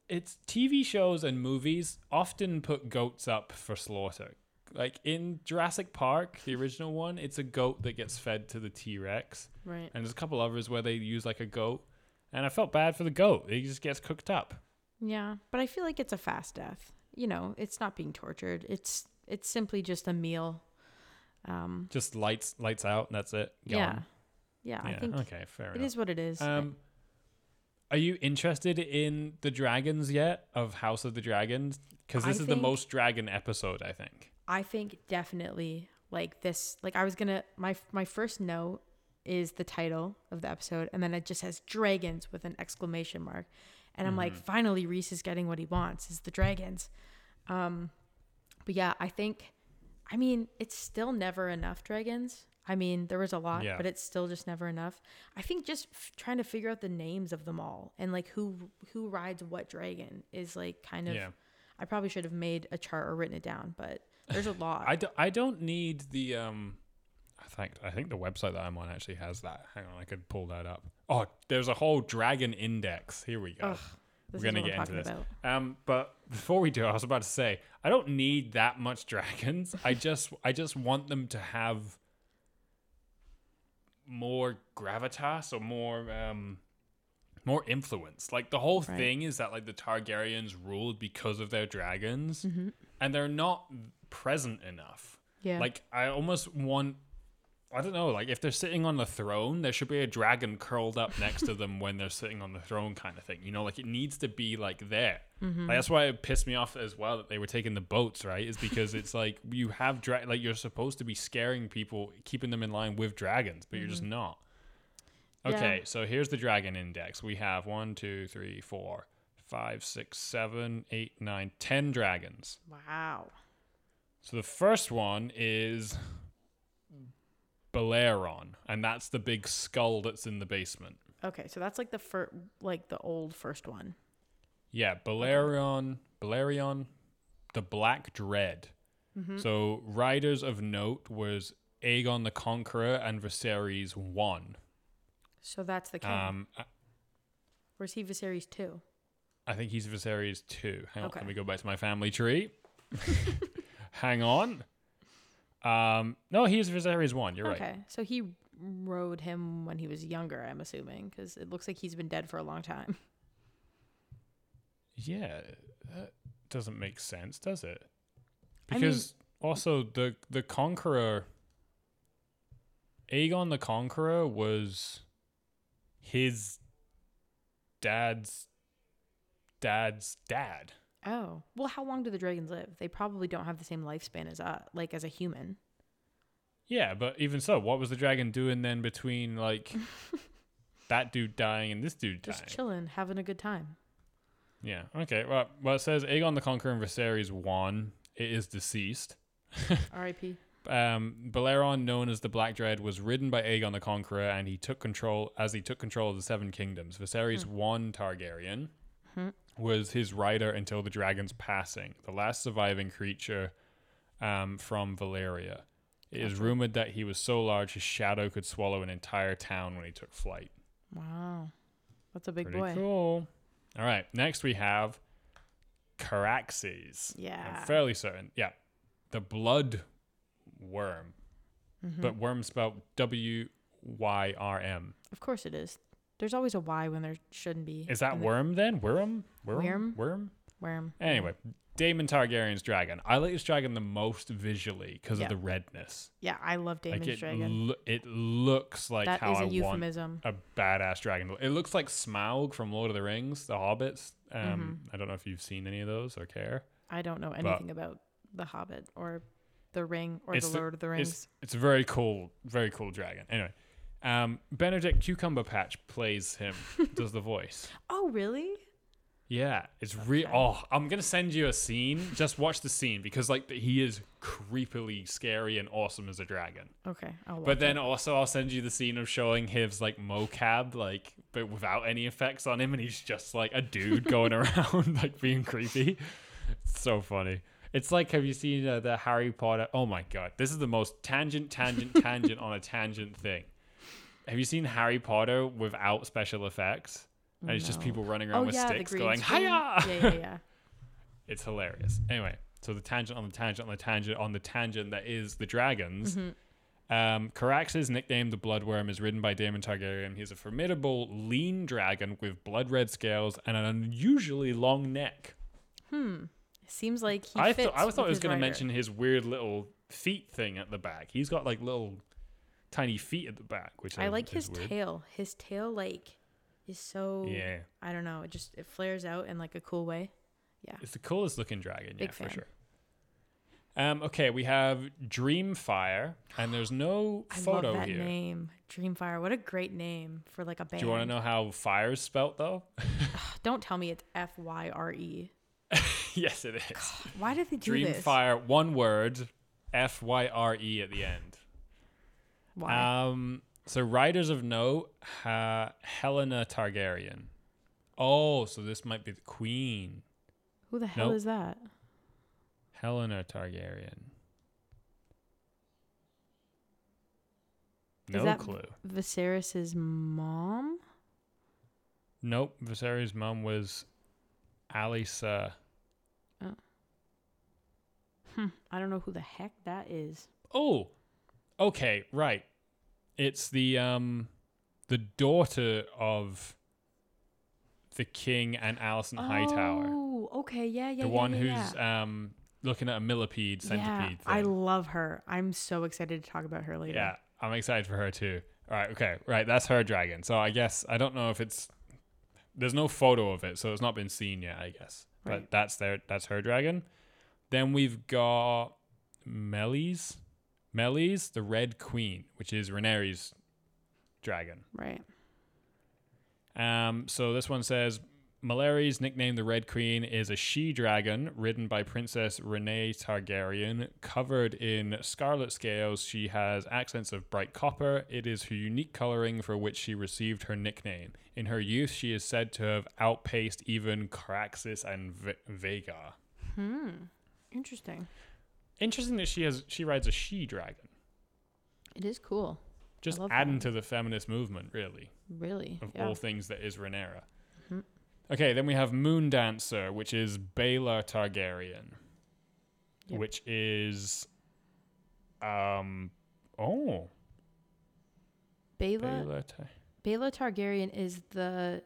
it's TV shows and movies often put goats up for slaughter. Like in Jurassic Park, the original one, it's a goat that gets fed to the T Rex, right. and there's a couple others where they use like a goat. And I felt bad for the goat; he just gets cooked up. Yeah, but I feel like it's a fast death. you know, it's not being tortured. It's it's simply just a meal. Um, Just lights lights out and that's it. Gone. yeah, yeah. I think okay, fair it enough. is what it is. Um, are you interested in the dragons yet of House of the Dragons? Because this I is the think- most dragon episode, I think. I think definitely like this. Like I was gonna my my first note is the title of the episode, and then it just says dragons with an exclamation mark, and I'm like, finally Rhys is getting what he wants is the dragons. Um, but yeah, I think, I mean, it's still never enough dragons. I mean, there was a lot, Yeah. but it's still just never enough. I think just f- trying to figure out the names of them all and like who who rides what dragon is like kind of. Yeah. I probably should have made a chart or written it down, but there's a lot. I, do, I don't need the um. I think I think the website that I'm on actually has that. Hang on, I could pull that up. Oh, there's a whole dragon index. Here we go. Ugh, this We're gonna get into this. about. Um, but before we do, I was about to say I don't need that much dragons. I just I just want them to have more gravitas or more um more influence. Like the whole Right. thing is that like the Targaryens ruled because of their dragons, Mm-hmm. and they're not present enough. Yeah. Like I almost want I don't know, like if they're sitting on the throne, there should be a dragon curled up next to them when they're sitting on the throne kind of thing. You know, like it needs to be like there. Mm-hmm. Like, that's why it pissed me off as well that they were taking the boats, right? Is because it's like you have dra- like you're supposed to be scaring people, keeping them in line with dragons, but you're just not. Mm-hmm. Yeah. Okay, so here's the dragon index. We have one, two, three, four, five, six, seven, eight, nine, ten dragons. wow. So the first one is Balerion, and that's the big skull that's in the basement. Okay, so that's like the fir- like the old first one. Yeah, Balerion, Balerion, the Black Dread. Mm-hmm. So riders of note was Aegon the Conqueror and Viserys one. So that's the king. Um, I- Where's he Viserys two? I think he's Viserys two. Hang on, Okay. let me go back to my family tree. Hang on. Um, no, he's Viserys one. You're right. Okay, so he rode him when he was younger. I'm assuming because it looks like he's been dead for a long time. Yeah, that doesn't make sense, does it? I mean- Because also the the conqueror, Aegon the Conqueror was his dad's dad's dad. Oh well, how long do the dragons live? They probably don't have the same lifespan as uh, like as a human. Yeah, but even so, what was the dragon doing then between like that dude dying and this dude dying? Just chilling, having a good time. Yeah. Okay. Well, well, it says Aegon the Conqueror and Viserys one. It is deceased. R.I.P. um, Balerion, known as the Black Dread, was ridden by Aegon the Conqueror, and he took control as he took control of the Seven Kingdoms. Viserys one Targaryen was his rider until the dragon's passing, the last surviving creature um, from Valyria. It is rumored that he was so large his shadow could swallow an entire town when he took flight. Wow, that's a big Pretty boy. cool. All right, next we have Caraxes. Yeah. I'm fairly certain. Yeah, the blood worm, Mm-hmm. but worm spelled W Y R M. Of course it is. There's always a Y when there shouldn't be. Is that the- worm then? Worm? Worm? Worm? Worm? Worm. Anyway, Daemon Targaryen's dragon. I like this dragon the most visually because Yeah. of the redness. Yeah, I love Daemon's like it, dragon. lo- it looks like That how is a I want a badass dragon. It looks like Smaug from Lord of the Rings, the Hobbits. Um, Mm-hmm. I don't know if you've seen any of those or care. I don't know anything about The Hobbit or The Ring or The the- Lord of the Rings. It's it's a very cool, very cool dragon. Anyway, um, Benedict Cucumber Patch plays him, does the voice. oh, really? Yeah, it's real. Oh, I'm gonna send you a scene. Just watch the scene because like he is creepily scary and awesome as a dragon. Okay, I'll But then it. also I'll send you the scene of showing his like mocap, like but without any effects on him, and he's just like a dude going around like being creepy. It's so funny. It's like have you seen uh, the Harry Potter? Oh my god, this is the most tangent, tangent, tangent on a tangent thing. Have you seen Harry Potter without special effects? And it's just people running around Oh with yeah, sticks going screen. hiya. Yeah, yeah, yeah. It's hilarious. Anyway, so the tangent on the tangent on the tangent on the tangent that is the dragons. Um, Caraxes, nicknamed the Bloodworm, is ridden by Daemon Targaryen. He's a formidable, lean dragon with blood red scales and an unusually long neck. Hmm. Seems like he I fits. thought I with thought I was going to mention his weird little feet thing at the back. He's got like little tiny feet at the back, which I are- like is his weird. tail. His tail like is so. Yeah, I don't know. It just it flares out in like a cool way. Yeah. it's the coolest looking dragon. Big yeah, for sure. Um, okay, we have Dreamfire, and there's no I photo love that here. name, Dreamfire. What a great name for like a band. Do you want to know how fire is spelt though? Don't tell me it's F Y R E. yes, it is. Why did they do this? Dreamfire, one word, F Y R E at the end. Why? Um, so riders of note, uh, Helaena Targaryen. Oh, so this might be the queen, Who the hell nope. is that? Helaena Targaryen. Is No that clue. Viserys's mom? Nope. Viserys' mom was Alisa. Hmm. I don't know who the heck that is. Oh, okay, right. It's the um, the daughter of the king and Alicent Hightower. Oh, okay. Yeah, yeah. the yeah, one yeah, who's yeah. um looking at a millipede centipede yeah, centipede I love her. I'm so excited to talk about her later. Yeah, I'm excited for her too. All right, okay, right. That's her dragon. So I guess I don't know if it's there's no photo of it, so it's not been seen yet. I guess, but that's their that's her dragon. Then we've got Meleys, Meleys, the Red Queen, which is Rhaenyra's dragon. Right. Um, so this one says Maleri's nicknamed the Red Queen is a she dragon ridden by Princess Rhaenys Targaryen, covered in scarlet scales. She has accents of bright copper. It is her unique coloring for which she received her nickname. In her youth, she is said to have outpaced even Caraxes and Ve- Vega. Hmm. Interesting. Interesting that she has she rides a she dragon. It is cool. Just adding that. to the feminist movement, really. Really. of yeah. all things that is Rhaenyra. Mhm. Okay, then we have Moon Dancer, which is Baela Targaryen, Yep. which is um oh Baela Baela Tar- Baela Targaryen is the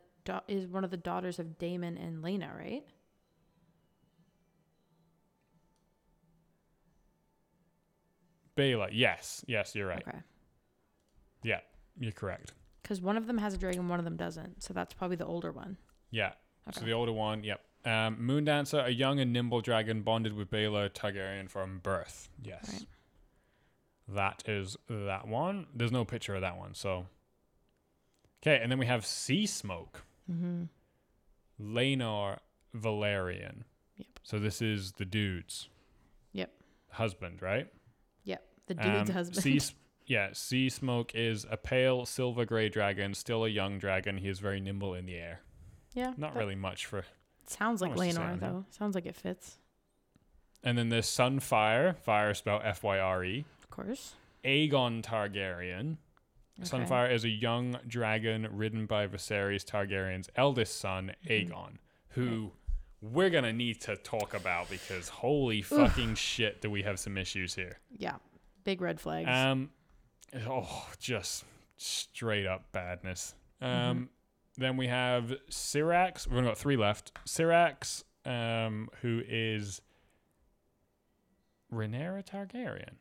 is one of the daughters of Daemon and Laena, right? Baela. Yes, yes, you're right. Okay. Yeah, you're correct. Because one of them has a dragon, one of them doesn't. So that's probably the older one. Yeah. Okay. So the older one, yep. Um, Moon Dancer, a young and nimble dragon bonded with Baela Targaryen from birth. Yes. Right. That is that one. There's no picture of that one, so. Okay, and then we have Sea Smoke. Mm-hmm. Laenor Velaryon. Yep. So this is the dude's Yep. husband, right? The dude's Um, husband. Sea, yeah, Sea Smoke is a pale silver gray dragon, still a young dragon. He is very nimble in the air. yeah. Not really much for. Sounds like not much to say Laenor on him. though. Sounds like it fits. And then there's Sunfire, fire spelled F Y R E. Of course. Aegon Targaryen. Okay. Sunfire is a young dragon ridden by Viserys Targaryen's eldest son, Mm-hmm. Aegon, who we're going to need to talk about because holy fucking shit, do we have some issues here. Yeah. Big red flags. Um, oh, just straight up badness. Um, Mm-hmm. Then we have Syrax. We've only got three left. Syrax, um, who is Rhaenyra Targaryen.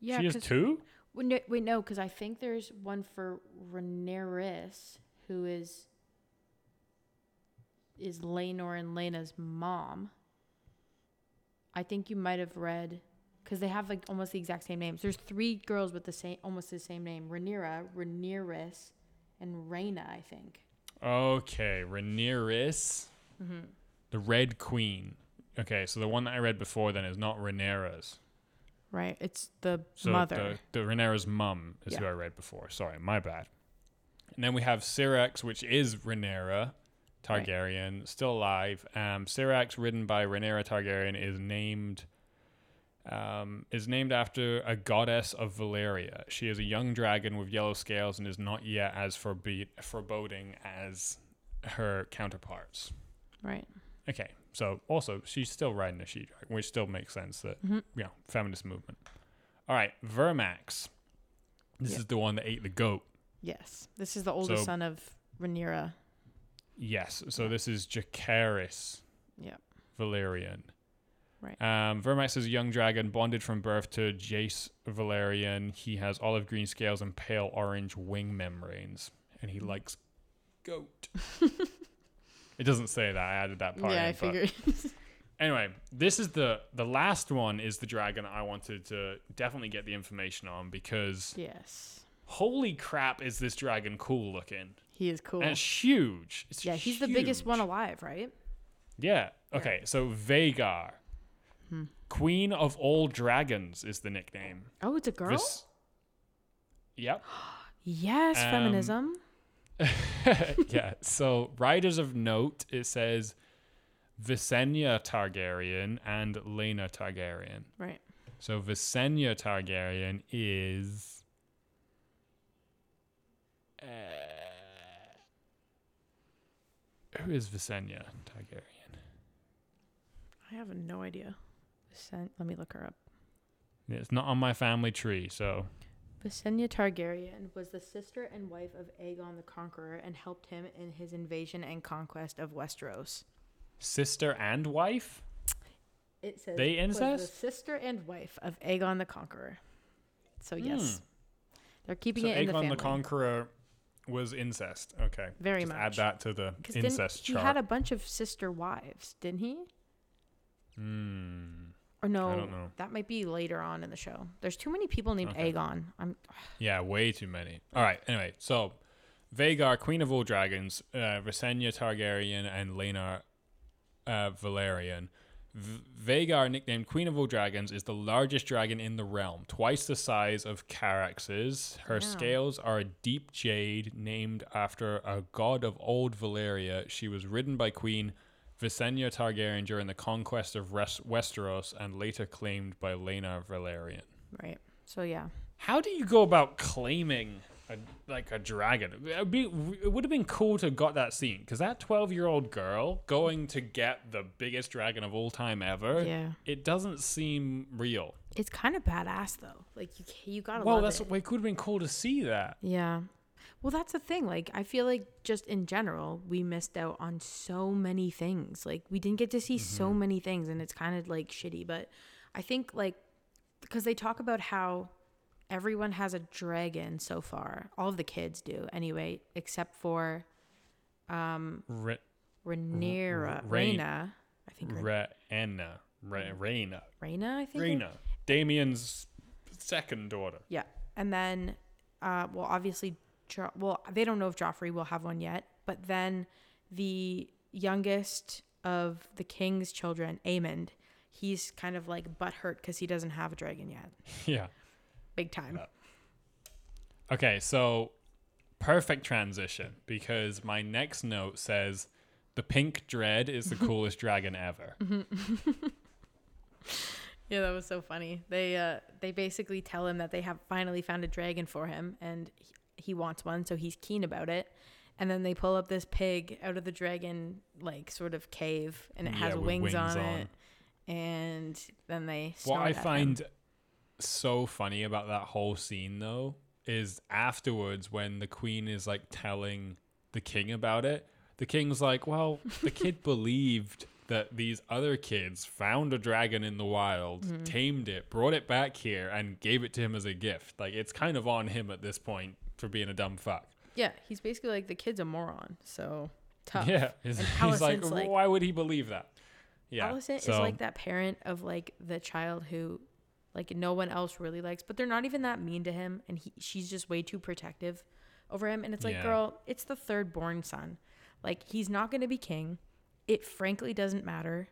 yeah. she has two? Wait, no, wait, no, because I think there's one for Rhaenyra, who is is Laenor and Laena's mom. I think you might have read because they have like almost the exact same names. There's three girls with the same, almost the same name: Rhaenyra, Rhaenyra, and Rhaena. I think. Okay, Rhaenyra, Mm-hmm. the Red Queen. Okay, so the one that I read before then is not Rhaenyra's. Right. It's the So mother. the, the Rhaenyra's mum is who I read before. Sorry, my bad. And then we have Syrax, which is Rhaenyra Right. Targaryen, still alive. Um, Syrax, ridden by Rhaenyra Targaryen, is named um, is named after a goddess of Valyria. She is a young dragon with yellow scales and is not yet as forbe- foreboding as her counterparts. Right. Okay, so also she's still riding a she dragon, which still makes sense that Mhm. you know feminist movement. All right, Vermax. This Yeah. is the one that ate the goat. Yes. This is the oldest So- son of Rhaenyra. Yes, so this is Jacaerys. Yep. Velaryon. Right. Um, Vermax is a young dragon bonded from birth to Jace Velaryon. He has olive green scales and pale orange wing membranes, and he likes goat. it doesn't say that. I added that part. yeah, in, I figured. Anyway, this is the the last one. Is the dragon I wanted to definitely get the information on because yes. holy crap, is this dragon cool looking? He is cool. And it's huge. It's yeah, he's the biggest one alive, right? Yeah. Okay. So Vhagar, Hmm. Queen of all dragons, is the nickname. Oh, it's a girl? Vis- yep. yes, Um, feminism. yeah. So riders of note, it says Visenya Targaryen and Laena Targaryen. Right. So Visenya Targaryen is. Uh, who is Visenya Targaryen? I have no idea. Visenya, let me look her up. It's not on my family tree, so Visenya Targaryen was the sister and wife of Aegon the Conqueror and helped him in his invasion and conquest of Westeros. sister and wife. It says They was the incest? sister and wife of Aegon the Conqueror. So yes, they're keeping so it in the Aegon family. the Conqueror was incest. Okay, Very Just Add that to the didn't- incest he had a bunch of sister wives, didn't he? Hmm. Or no, don't know. that might be later on in the show. There's too many people named Okay. Aegon. I'm Yeah, way too many. All right. Anyway, so Vhagar, Queen of all dragons, uh, Visenya Targaryen, and Laena uh, Velaryon. V- Vhagar, nicknamed Queen of all dragons, is the largest dragon in the realm, twice the size of Caraxes. Her Yeah. scales are a deep jade, named after a god of old Valyria. She was ridden by Queen Visenya Targaryen during the conquest of Res- Westeros, and later claimed by Laena Velaryon. right. So yeah, How do you go about claiming a, like a dragon? It would, be, it would have been cool to have got that scene because that twelve-year-old girl going to get the biggest dragon of all time ever. Yeah. It doesn't seem real. it's kind of badass though. Like you, you gotta Well, love that's it. it could have been cool to see that. Yeah. Well, that's the thing. Like, I feel like just in general, we missed out on so many things. Like, we didn't get to see so Mm-hmm. many things, and it's kind of like shitty. But I think, like, because they talk about how everyone has a dragon so far, all of the kids do anyway, except for Re- Rhaenyra. Rain- Rhaena. I think Rha- Rhaena, Rhaena, I think. Rhaena, Daemon's second daughter. Yeah, and then, uh, well, obviously, jo- well, they don't know if Joffrey will have one yet, but then the youngest of the king's children, Aemond, he's kind of like butthurt because he doesn't have a dragon yet. yeah. Big time. Okay, so perfect transition because my next note says the pink dread is the coolest dragon ever. Yeah, that was so funny. They uh they basically tell him that they have finally found a dragon for him and he, he wants one, so he's keen about it. And then they pull up this pig out of the dragon like sort of cave and it has wings, wings on, on. it. And then they What I at him. find so funny about that whole scene though is afterwards when the queen is like telling the king about it, the king's like, "Well, the kid believed that these other kids found a dragon in the wild, Mm-hmm. tamed it, brought it back here and gave it to him as a gift. Like it's kind of on him at this point for being a dumb fuck." Yeah, he's basically like the kid's a moron, so tough. Yeah, he's, he's like, like- why would he believe that? Yeah, Alicent is like that parent of like the child who like no one else really likes, but they're not even that mean to him and he she's just way too protective over him and it's like, Yeah. girl, it's the third born son. Like he's not going to be king. It frankly doesn't matter.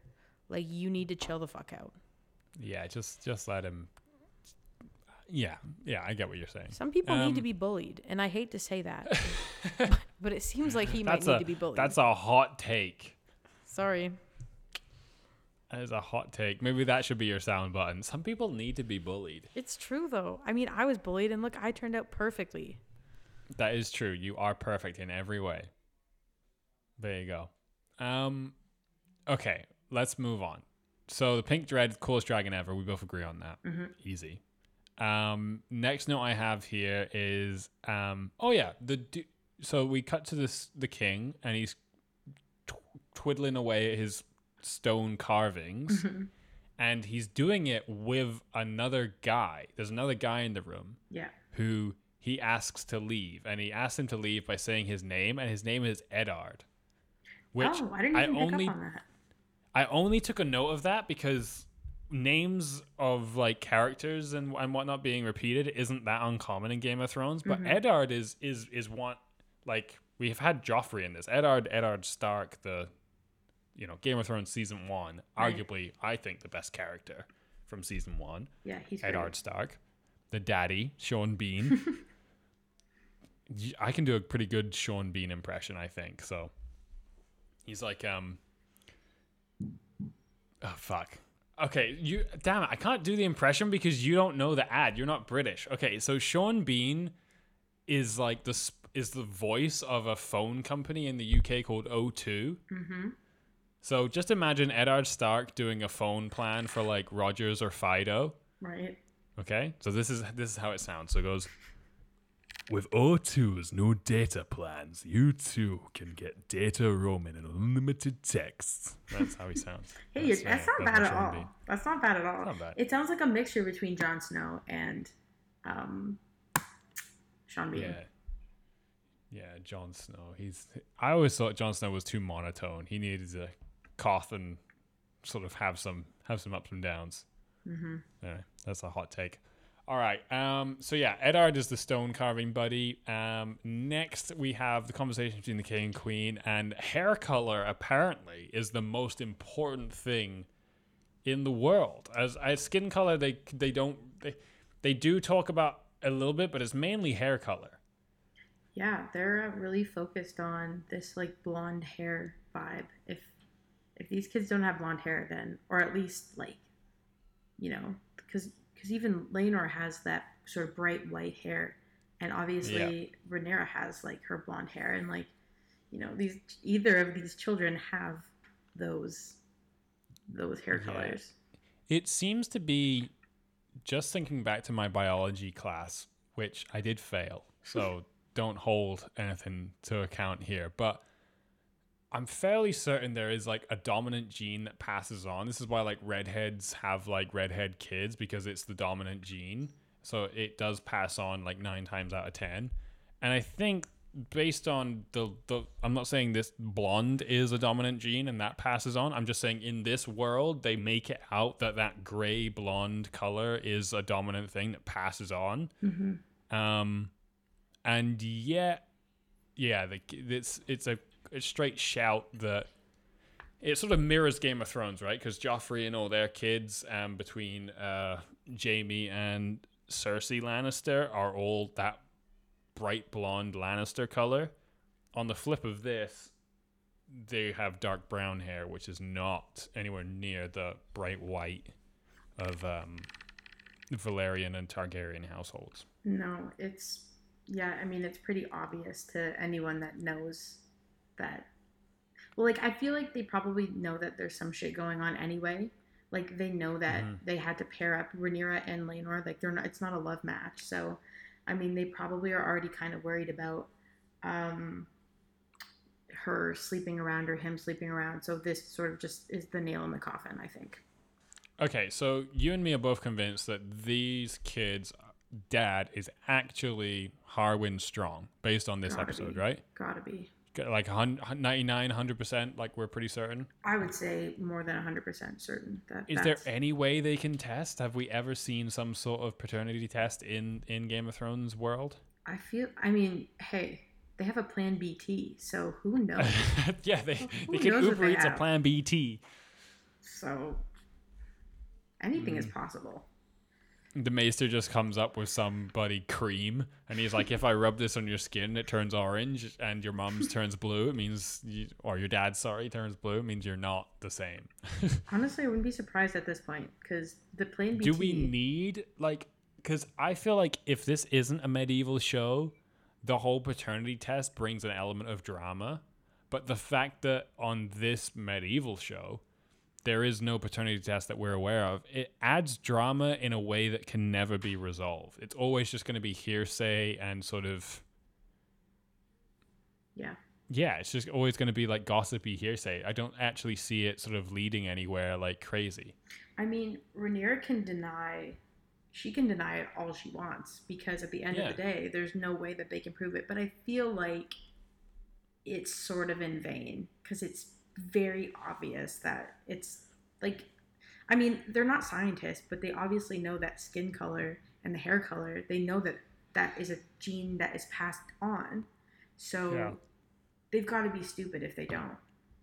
Like you need to chill the fuck out. Yeah, just just let him. Yeah, yeah, I get what you're saying. Some people need to Um, be bullied, and I hate to say that. but, but it seems like he might That's need a to be bullied. that's a hot take. Sorry. That is a hot take. Maybe that should be your sound button. Some people need to be bullied. It's true though. I mean, I was bullied and look, I turned out perfectly. That is true. You are perfect in every way. There you go. Um, okay, let's move on. So the pink dread, coolest dragon ever. We both agree on that. Mm-hmm. Easy. Um, next note I have here is um. Oh yeah, the du- so we cut to this the king and he's tw- twiddling away at his stone carvings, Mm-hmm. and he's doing it with another guy. There's another guy in the room Yeah. who he asks to leave, and he asks him to leave by saying his name, and his name is Eddard. Which oh, I didn't even only pick up on that. I only took a note of that because names of like characters and, and whatnot being repeated isn't that uncommon in Game of Thrones. But Eddard is is is one like we've had Joffrey in this. Eddard Eddard Stark, the you know Game of Thrones season one, Right. arguably I think the best character from season one. Yeah, he's great. Eddard Stark, the daddy Sean Bean. I can do a pretty good Sean Bean impression, I think. So he's like, um, oh fuck. Okay, you damn it, I can't do the impression because you don't know the ad. You're not British. Okay, so Sean Bean is like the is the voice of a phone company in the UK called O2. Mm-hmm. So just imagine Eddard Stark doing a phone plan for like Rogers or Fido. Right. Okay, so this is this is how it sounds. So it goes. With O2's new data plans, you too can get data roaming and unlimited texts. That's how he sounds. Hey, that's, that's, uh, not that's bad at all. Bean. That's not bad at all. Not bad. It sounds like a mixture between Jon Snow and um, Sean Bean. Yeah, yeah. Jon Snow. He's. I always thought Jon Snow was too monotone. He needed to cough and sort of have some have some ups and downs. Mm-hmm. Yeah, that's a hot take. All right. Um. So yeah, Eddard is the stone carving buddy. Um. Next, we have the conversation between the king and queen, and hair color apparently is the most important thing in the world. As, as skin color, they they don't they they do talk about a little bit, but it's mainly hair color. Yeah, they're uh, really focused on this like blonde hair vibe. If if these kids don't have blonde hair, then or at least like, you know, because because even Laenor has that sort of bright white hair, and obviously Rhaenyra has like her blonde hair, and like, you know, these either of these children have those those hair Yeah. colors. It seems to be just thinking back to my biology class, which I did fail. So don't hold anything to account here. But I'm fairly certain there is like a dominant gene that passes on. This is why like redheads have like redhead kids because it's the dominant gene. So it does pass on like nine times out of ten. And I think based on the the I'm not saying this blonde is a dominant gene and that passes on. I'm just saying in this world they make it out that that gray blonde color is a dominant thing that passes on. Um, and yet, yeah, the, it's it's a, a straight shout that it sort of mirrors Game of Thrones, right? Because Joffrey and all their kids, um, between uh Jaime and Cersei Lannister, are all that bright blonde Lannister color. On the flip of this, they have dark brown hair, which is not anywhere near the bright white of um, Velaryon and Targaryen households. No, it's yeah, I mean it's pretty obvious to anyone that knows that well like I feel like they probably know that there's some shit going on anyway. Like they know that Mhm. they had to pair up Rhaenyra and Laenor. Like they're not it's not a love match. So I mean they probably are already kind of worried about um her sleeping around or him sleeping around. So this sort of just is the nail in the coffin, I think. Okay, so you and me are both convinced that these kids' dad is actually Harwin Strong, based on this Gotta episode, be. right? Gotta be. Like a 99, 100%, like we're pretty certain. I would say more than 100% certain that Is there any way they can test? Have we ever seen some sort of paternity test in, in Game of Thrones world? I feel. I mean, hey, they have a Plan BT, so who knows? yeah, they, Who they can Uber Eats a? Plan BT. so anything Hmm. is possible. The maester just comes up with somebody cream, and he's like, "If I rub this on your skin, it turns orange, and your mom's turns blue. It means, you, or your dad's sorry turns blue. It means you're not the same." Honestly, I wouldn't be surprised at this point because the Plan BT. Do we need like? Because I feel like if this isn't a medieval show, the whole paternity test brings an element of drama. But the fact that on this medieval show, there is no paternity test that we're aware of, it adds drama in a way that can never be resolved. It's always just going to be hearsay and sort of Yeah. yeah, it's just always going to be like gossipy hearsay. I don't actually see it sort of leading anywhere like crazy. I mean, Rhaenyra can deny, she can deny it all she wants because at the end Yeah. of the day, there's no way that they can prove it. But I feel like it's sort of in vain because it's very obvious that it's like, I mean, they're not scientists, but they obviously know that skin color and the hair color, they know that that is a gene that is passed on. So Yeah. they've got to be stupid if they don't,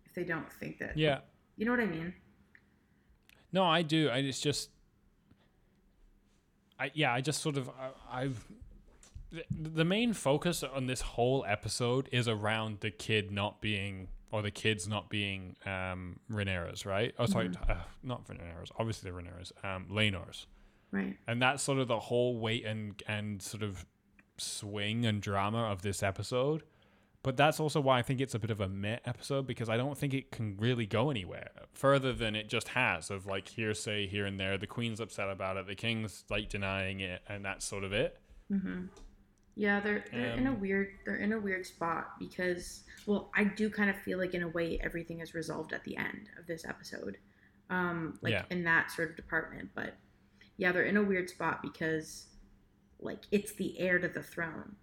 if they don't think that. Yeah. You know what I mean? No, I do. I it's just I yeah, I just sort of I, I've the, the main focus on this whole episode is around the kid not being or the kids not being um Rhaenyra's, right? Oh, sorry, uh, not Rhaenyra's. Obviously, they're Rhaenyra's. Um. Right. and that's sort of the whole weight and and sort of swing and drama of this episode but that's also why i think it's a bit of a meh episode because i don't think it can really go anywhere further than it just has of like hearsay here and there the queen's upset about it the king's like denying it and that's sort of it Mm-hmm. Yeah, they're they're in a Um, weird they're in a weird spot because well, I do kind of feel like in a way everything is resolved at the end of this episode, um, like Yeah. in that sort of department. But yeah, they're in a weird spot because like it's the heir to the throne,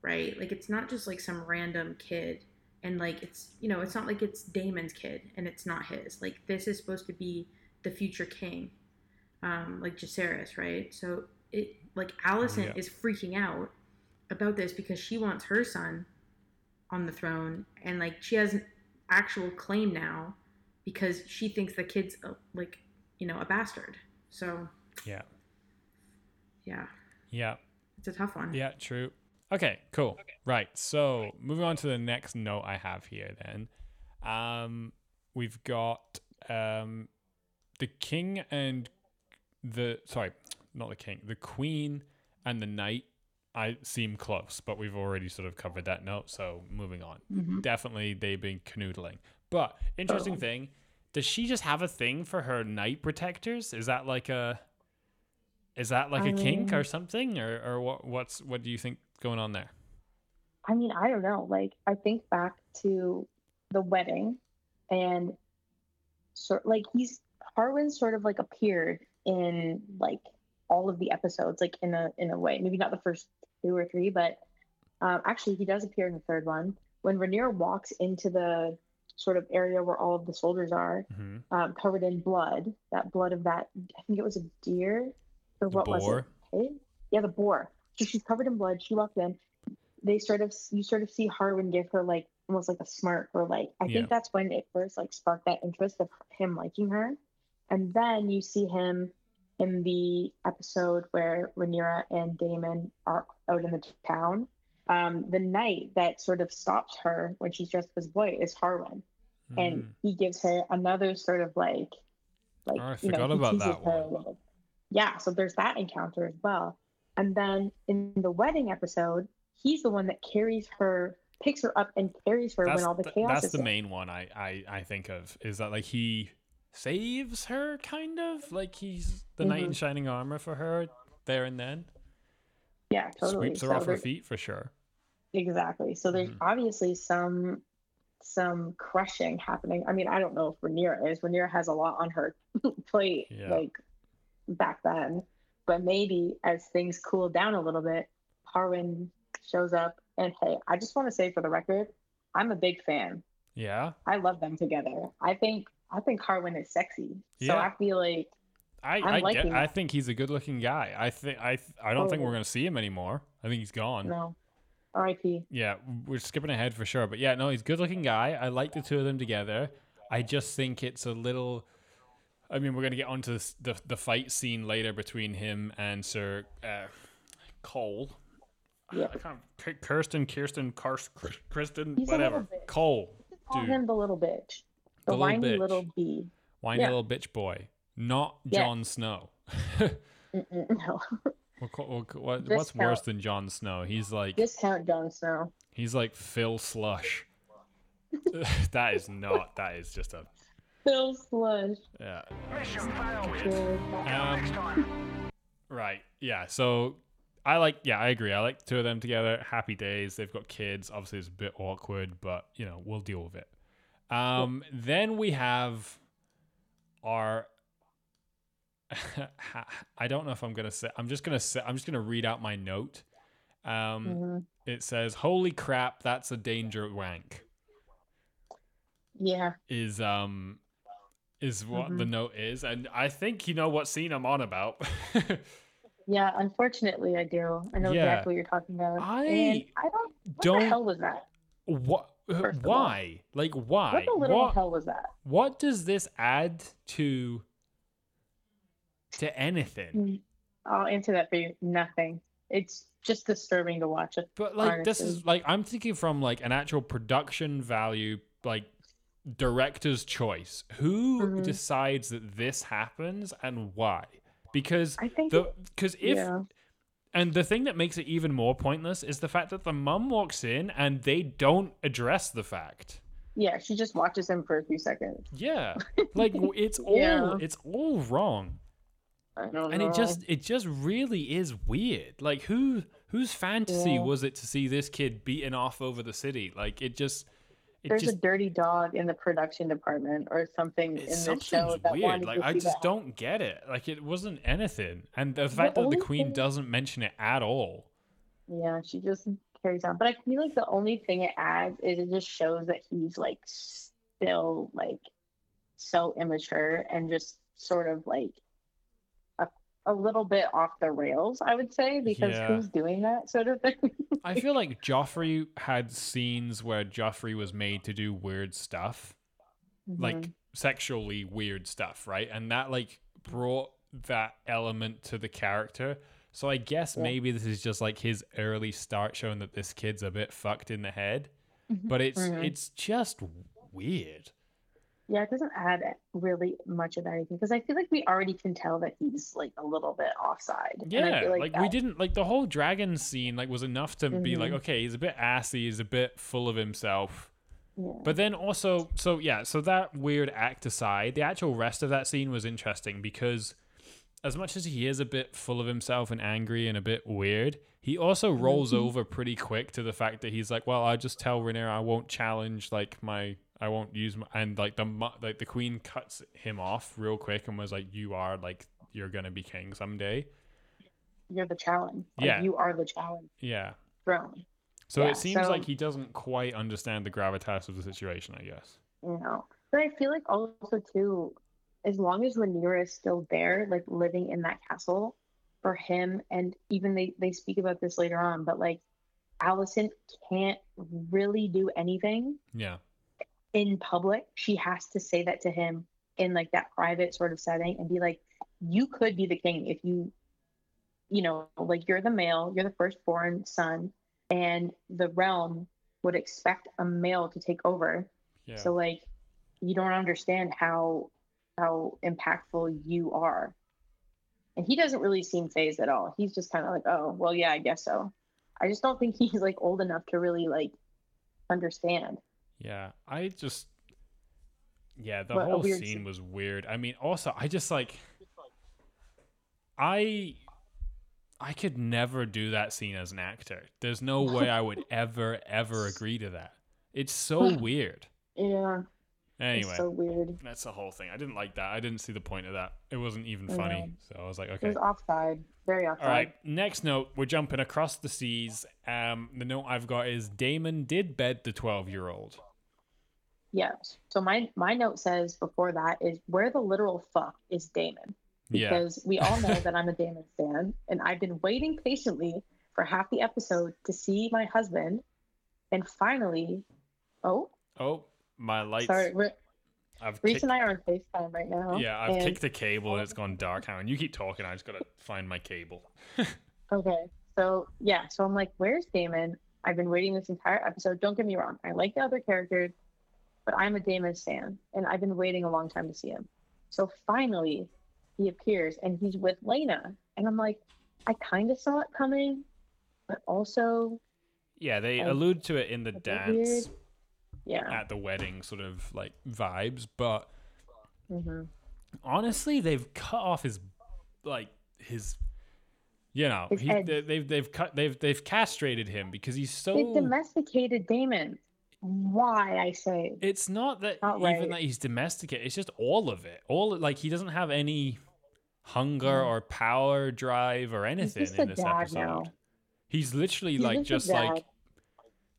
right? Like it's not just like some random kid, and like it's you know it's not like it's Daemon's kid and it's not his. Like this is supposed to be the future king, um, like Jacaerys, right? So it like Alicent Yeah. is freaking out about this because she wants her son on the throne and like she has an actual claim now because she thinks the kid's a, like you know a bastard so yeah yeah yeah it's a tough one Yeah, true. Okay, cool. Right. So moving on to the next note I have here then. Um we've got um the king and the sorry, not the king, the queen and the knight I seem close, but we've already sort of covered that note, so moving on. Mhm. Definitely they've been canoodling. But interesting Oh. thing, does she just have a thing for her knight protectors? Is that like a is that like a kink Um, or something, or or what? What's what do you think going on there? I mean, I don't know. Like, I think back to the wedding, and sort like he's Harwin sort of like appeared in like all of the episodes, like in a in a way. Maybe not the first two or three, but um, actually he does appear in the third one when Rhaenyra walks into the sort of area where all of the soldiers are, hmm um, covered in blood. That blood of that I think it was a deer or The what was it? Yeah, the boar. So she's covered in blood. She walked in. They sort of you sort of see Harwin give her like almost like a smirk or like I Yeah. think that's when it first like sparked that interest of him liking her. And then you see him in the episode where Rhaenyra and Daemon are out in the town. Um, the knight that sort of stops her when she's dressed as white is Harwin and he gives her another sort of like like Oh, I you know, about that one. yeah so there's that encounter as well and then in the wedding episode he's the one that carries her picks her up and carries her that's when all the th- chaos that's is the there. main one I, I I think of is that like he saves her kind of? Like he's the knight in Mhm. shining armor for her there and then? Yeah totally. Sweeps her So off her feet for sure. exactly. So there's Mhm. obviously some some crushing happening. I mean i don't know if Rhaenyra is. Rhaenyra has a lot on her plate Yeah. like back then. But maybe as things cool down a little bit harwin shows up and hey i just want to say for the record i'm a big fan. Yeah, i love them together. I think i think harwin is sexy so Yeah. i feel like I I'm I get. I think he's a good-looking guy. I think I I don't think we're gonna see him anymore. I think he's gone. no rip Yeah, we're skipping ahead for sure. But yeah, no, he's a good-looking guy. I like the two of them together. I just think it's a little. I mean, we're gonna get onto this, the the fight scene later between him and Sir uh, Cole. Yeah. I can't. Kirsten, Kirsten, Karst, Kristen, He's whatever. Cole, call dude, him the little bitch The the, little whiny bitch. little bee whiny yeah. little bitch boy, not Yeah. Jon Snow. No What, what, what, Discount. what's worse than Jon Snow? He's like discount Jon Snow. he's like Phil Slush. that is not. That is just a Phil Slush. yeah. Good. Um, right. Yeah. So I like, yeah, I agree. I like two of them together. Happy days. They've got kids. Obviously, it's a bit awkward, but you know, we'll deal with it. Um, then we have our. I don't know if I'm gonna say. I'm just gonna say. I'm just gonna read out my note. Um, Mhm. it says, "Holy crap, that's a danger wank." Yeah. Is um, is what Mm-hmm. the note is, and I think you know what scene I'm on about. Yeah, unfortunately, I do. I know Yeah. exactly what you're talking about. I and I don't. What don't- the hell was that? what? All. Why? Like why? What the little What? hell was that? what does this add to to anything I'll answer that for you. Nothing. It's just disturbing to watch it. but like this is like i'm thinking from like an actual production value like director's choice who Mhm. decides that this happens and why because I think. the because if yeah. And the thing that makes it even more pointless is the fact that the mum walks in and they don't address the fact Yeah, she just watches him for a few seconds. yeah like it's all Yeah. it's all wrong I don't and know. it just it just really is weird like who whose fantasy Yeah. was it to see this kid beaten off over the city like it just it There's just a dirty dog in the production department or something in the show that weird like i just that. don't get it like it wasn't anything and the fact that the queen thing- doesn't mention it at all Yeah, she just carries on. But I feel like the only thing it adds is it just shows that he's like still like so immature and just sort of like a, little bit off the rails, I would say, because Yeah. who's doing that sort of thing? i feel like joffrey had scenes where joffrey was made to do weird stuff like Mhm. sexually weird stuff, right? And that like brought that element to the character. So I guess Yeah. maybe this is just like his early start showing that this kid's a bit fucked in the head. But it's Mhm. it's just weird. Yeah, it doesn't add really much of anything because I feel like we already can tell that he's like a little bit offside. And I Yeah, feel like, like, we didn't like the whole dragon scene like was enough to be like Mhm. okay, he's a bit assy, he's a bit full of himself. Yeah. But then also, so yeah, so that weird act aside, the actual rest of that scene was interesting because as much as he is a bit full of himself and angry and a bit weird, he also rolls over pretty quick to the fact that he's like, well, I just tell Rhaenyra I won't challenge like my, I won't use my, and like the like the queen cuts him off real quick and was like, you are like you're gonna be king someday. you're the challenge. Like, Yeah. You are the challenge Yeah. throne. So Yeah, it seems so- like he doesn't quite understand the gravitas of the situation. I guess. you know. But I feel like also too, as long as Rhaenyra is still there, like living in that castle, for him, and even they they speak about this later on, but like Alicent can't really do anything Yeah. In public. She has to say that to him in like that private sort of setting and be like, you could be the king if you, you know, like you're the male, you're the firstborn son, and the realm would expect a male to take over. Yeah. So like you don't understand how how impactful you are. And he doesn't really seem phased at all. He's just kind of like, oh, well, yeah, I guess so. I just don't think he's like old enough to really like understand. Yeah, I just yeah, the whole scene scene. was weird. I mean, also I just like I I could never do that scene as an actor. There's no way I would ever ever agree to that. It's so weird. Yeah. Anyway, It's so weird. that's the whole thing. I didn't like that. I didn't see the point of that. It wasn't even I funny. So I was like, okay. It was offside. Very offside. All right, next note. We're jumping across the seas. Um, the note I've got is Daemon did bed the 12 Yes. So my my note says before that is where the literal fuck is Daemon? Yeah. Because we all know that I'm a Daemon fan, and I've been waiting patiently for half the episode to see my husband, and finally, oh, Oh, my lights. sorry, I've Rhys kicked, and I are on Facetime right now. yeah, I've and- kicked the cable and it's um, gone dark now. And you keep talking. I just gotta find my cable. Okay, so yeah, so I'm like, where's Daemon? I've been waiting this entire episode. Don't get me wrong, I like the other characters, but I'm a Daemon stan, and I've been waiting a long time to see him. So finally, he appears, and he's with Laena, and I'm like, I kind of saw it coming, but also, Yeah, they allude to it in the dance weird. yeah, at the wedding, sort of like vibes. But hmm honestly, they've cut off his like his you know, His he, they, they've they've cut they've they've castrated him because he's so. They've domesticated Daemon. Why I say? it's not that Not even right. that he's domesticated. It's just all of it. All like he doesn't have any hunger Mm. or power, drive, or anything in this episode. now. He's literally He's like just just like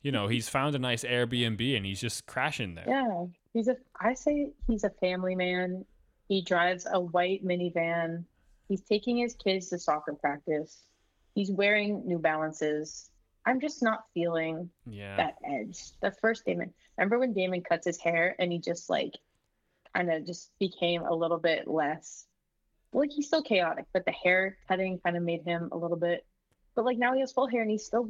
you know he's found a nice Airbnb and he's just crashing there. Yeah, he's a. I say he's a family man. He drives a white minivan. He's taking his kids to soccer practice. He's wearing New Balances. I'm just not feeling Yeah. that edge. The first Daemon. Remember when Daemon cuts his hair and he just like kind of just became a little bit less like he's still chaotic, but the hair cutting kind of made him a little bit but like now he has full hair and he's still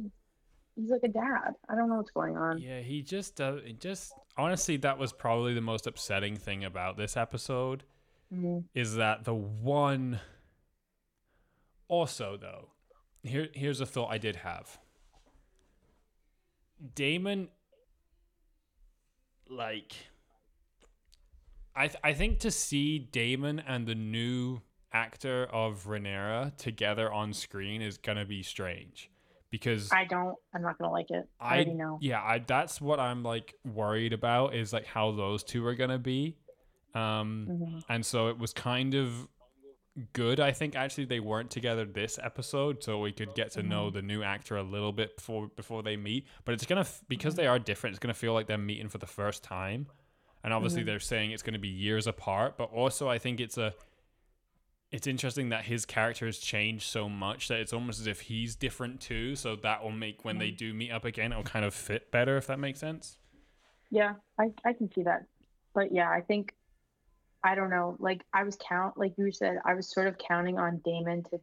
he's like a dad. I don't know what's going on. Yeah, he just does. It just honestly, that was probably the most upsetting thing about this episode Mhm. is that the one. Also, though, here here's a thought I did have. Daemon, like, I th- I think to see Daemon and the new actor of Rhaenyra together on screen is gonna be strange because I don't I'm not gonna like it. I, I already know. yeah, I that's what I'm like worried about is like how those two are gonna be. Um Mhm. and so it was kind of good. I think actually they weren't together this episode, so we could get to Mm-hmm. know the new actor a little bit before before they meet. But it's gonna because they are different. It's gonna feel like they're meeting for the first time, and obviously Mm-hmm. they're saying it's gonna be years apart. But also, I think it's a it's interesting that his character has changed so much that it's almost as if he's different too. So that will make when Mm-hmm. they do meet up again, it'll kind of fit better. If that makes sense. Yeah, I, I can see that. But yeah, I think I don't know. Like I was count like you said, I was sort of counting on Daemon to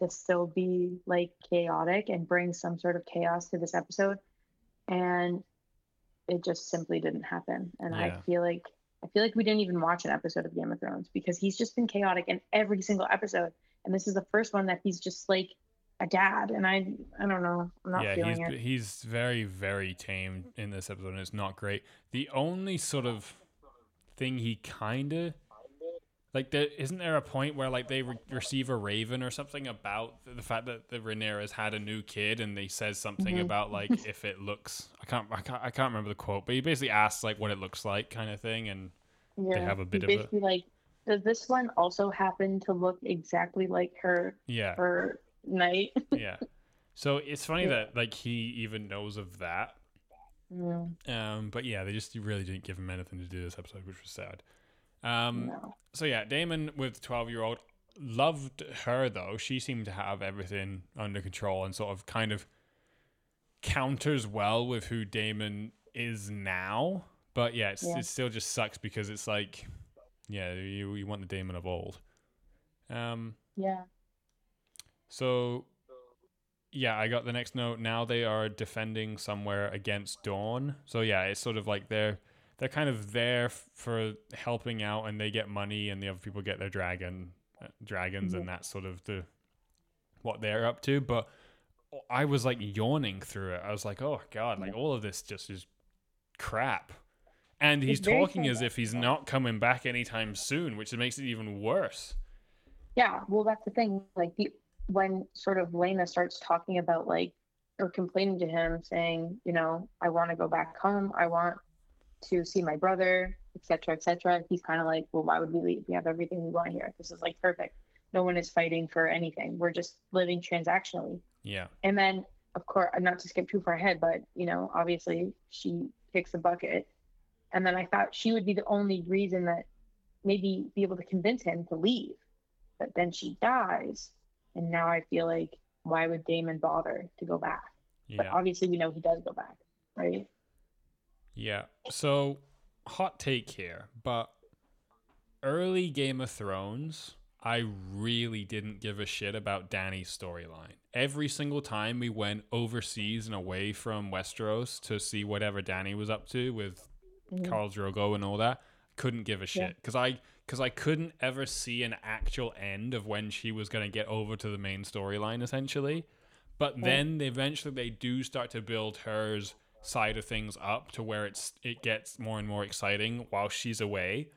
to still be like chaotic and bring some sort of chaos to this episode. And it just simply didn't happen. And Yeah. I feel like I feel like we didn't even watch an episode of Game of Thrones because he's just been chaotic in every single episode. And this is the first one that he's just like a dad. And I I don't know. I'm not yeah, feeling he's it. he's very very tame in this episode, and it's not great. The only sort of thing he kind of like there isn't there a point where like they re- receive a raven or something about the, fact that the Rhaenyra's had a new kid and they says something Mhm. about like if it looks I can't, I can't I can't remember the quote but he basically asks like what it looks like kind of thing and Yeah. have a bit He's of a- like, does this one also happen to look exactly like her yeah her knight? yeah so it's funny Yeah. that like he even knows of that Mm, um but yeah they just really didn't give him anything to do this episode which was sad um no. so yeah, Daemon with twelve year old loved her though. She seemed to have everything under control and sort of kind of counters well with who Daemon is now. But yeah, it's, Yeah. it still just sucks because it's like, yeah, you you want the Daemon of old. Um. Yeah. So yeah, I got the next note. Now they are defending somewhere against Dorne. So yeah, it's sort of like they're they're kind of there f- for helping out, and they get money, and the other people get their dragon uh, dragons, and that's sort of the what they're up to. But I was like yawning through it. I was like, oh god, like all of this just is crap. And he's talking as if he's not coming back anytime soon, which makes it even worse. Yeah. Well, that's the thing. Like the when sort of Laena starts talking about like or complaining to him, saying, you know, I want to go back home. I want to see my brother, etc., etc. He's kind of like, well, why would we leave? We have everything we want here. This is like perfect. No one is fighting for anything. We're just living transactionally. Yeah. And then, of course, not to skip too far ahead, but you know, obviously she kicks the bucket. And then I thought she would be the only reason that maybe be able to convince him to leave. But then she dies. And now I feel like, why would Daemon bother to go back? But obviously, we know he does go back, right? Yeah. So, hot take here, but early Game of Thrones, I really didn't give a shit about Dany's storyline. Every single time we went overseas and away from Westeros to see whatever Dany was up to with Mhm. Khal Drogo and all that, couldn't give a shit because I because I couldn't ever see an actual end of when she was going to get over to the main storyline essentially. But Right. then eventually they do start to build hers side of things up to where it's it gets more and more exciting while she's away.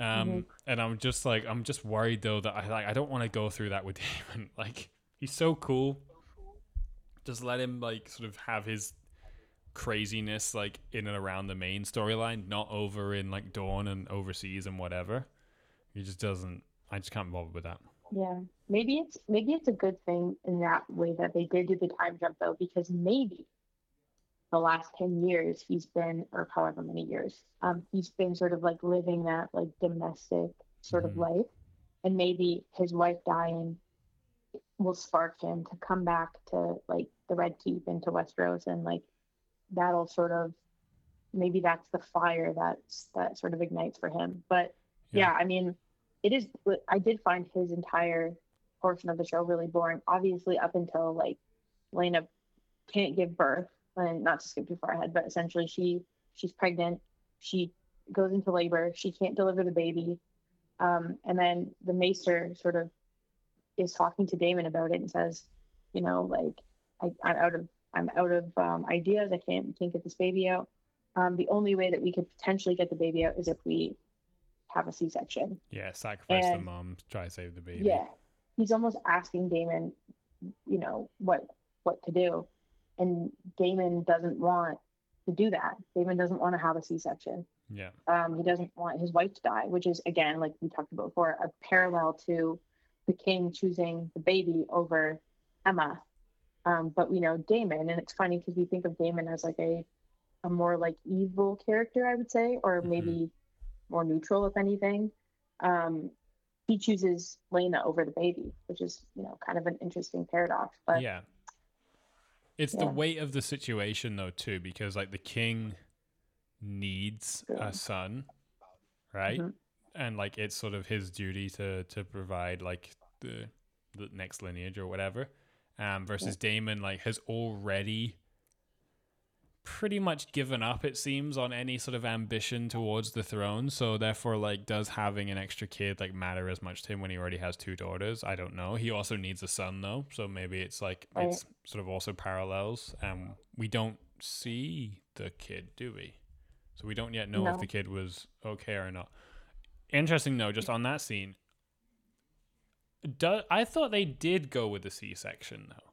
Um, Mm-hmm. and I'm just like I'm just worried though that I like I don't want to go through that with Daemon. Like He's so cool. Just let him like sort of have his craziness like in and around the main storyline, not over in like Dorne and overseas and whatever. He just doesn't. I just can't bother with that. Yeah, maybe it's maybe it's a good thing in that way that they did do the time jump though, because maybe the last ten years he's been, or however many years, um, he's been sort of like living that like domestic sort Mhm. of life, and maybe his wife dying will spark him to come back to like the Red Keep and into Westeros, and like that'll sort of maybe that's the fire that's that sort of ignites for him. But Yeah. yeah, I mean, it is. I did find his entire portion of the show really boring. Obviously, up until like Laena can't give birth, and not to skip too far ahead, but essentially she she's pregnant. She goes into labor. She can't deliver the baby, um, and then the maester sort of is talking to Daemon about it and says, you know, like I, I'm out of I'm out of um, ideas. I can't can't get this baby out. Um, the only way that we could potentially get the baby out is if we have a C-section. Yeah, sacrifice the mom, try to save the baby. Yeah, he's almost asking Daemon, you know, what what to do, and Daemon doesn't want to do that. Daemon doesn't want to have a C-section. Yeah. Um, he doesn't want his wife to die, which is again, like we talked about before, a parallel to the king choosing the baby over Aemma. Um, but we know Daemon, and it's funny because we think of Daemon as like a a more like evil character, I would say, or Mhm. maybe more neutral, if anything. Um, he chooses Laena over the baby, which is you know kind of an interesting paradox. But yeah. It's the weight of the situation though too, because like the king needs Yeah. a son, right? Mhm. And like it's sort of his duty to to provide like the the next lineage or whatever. Um versus Daemon like has already pretty much given up it seems on any sort of ambition towards the throne. So therefore like does having an extra kid like matter as much to him when he already has two daughters? I don't know. He also needs a son though. So maybe it's like Right. it's sort of also parallels. Um we don't see the kid do we? So we don't yet know if the kid was okay or not. Interesting though just on that scene do, i thought they did go with the c-section though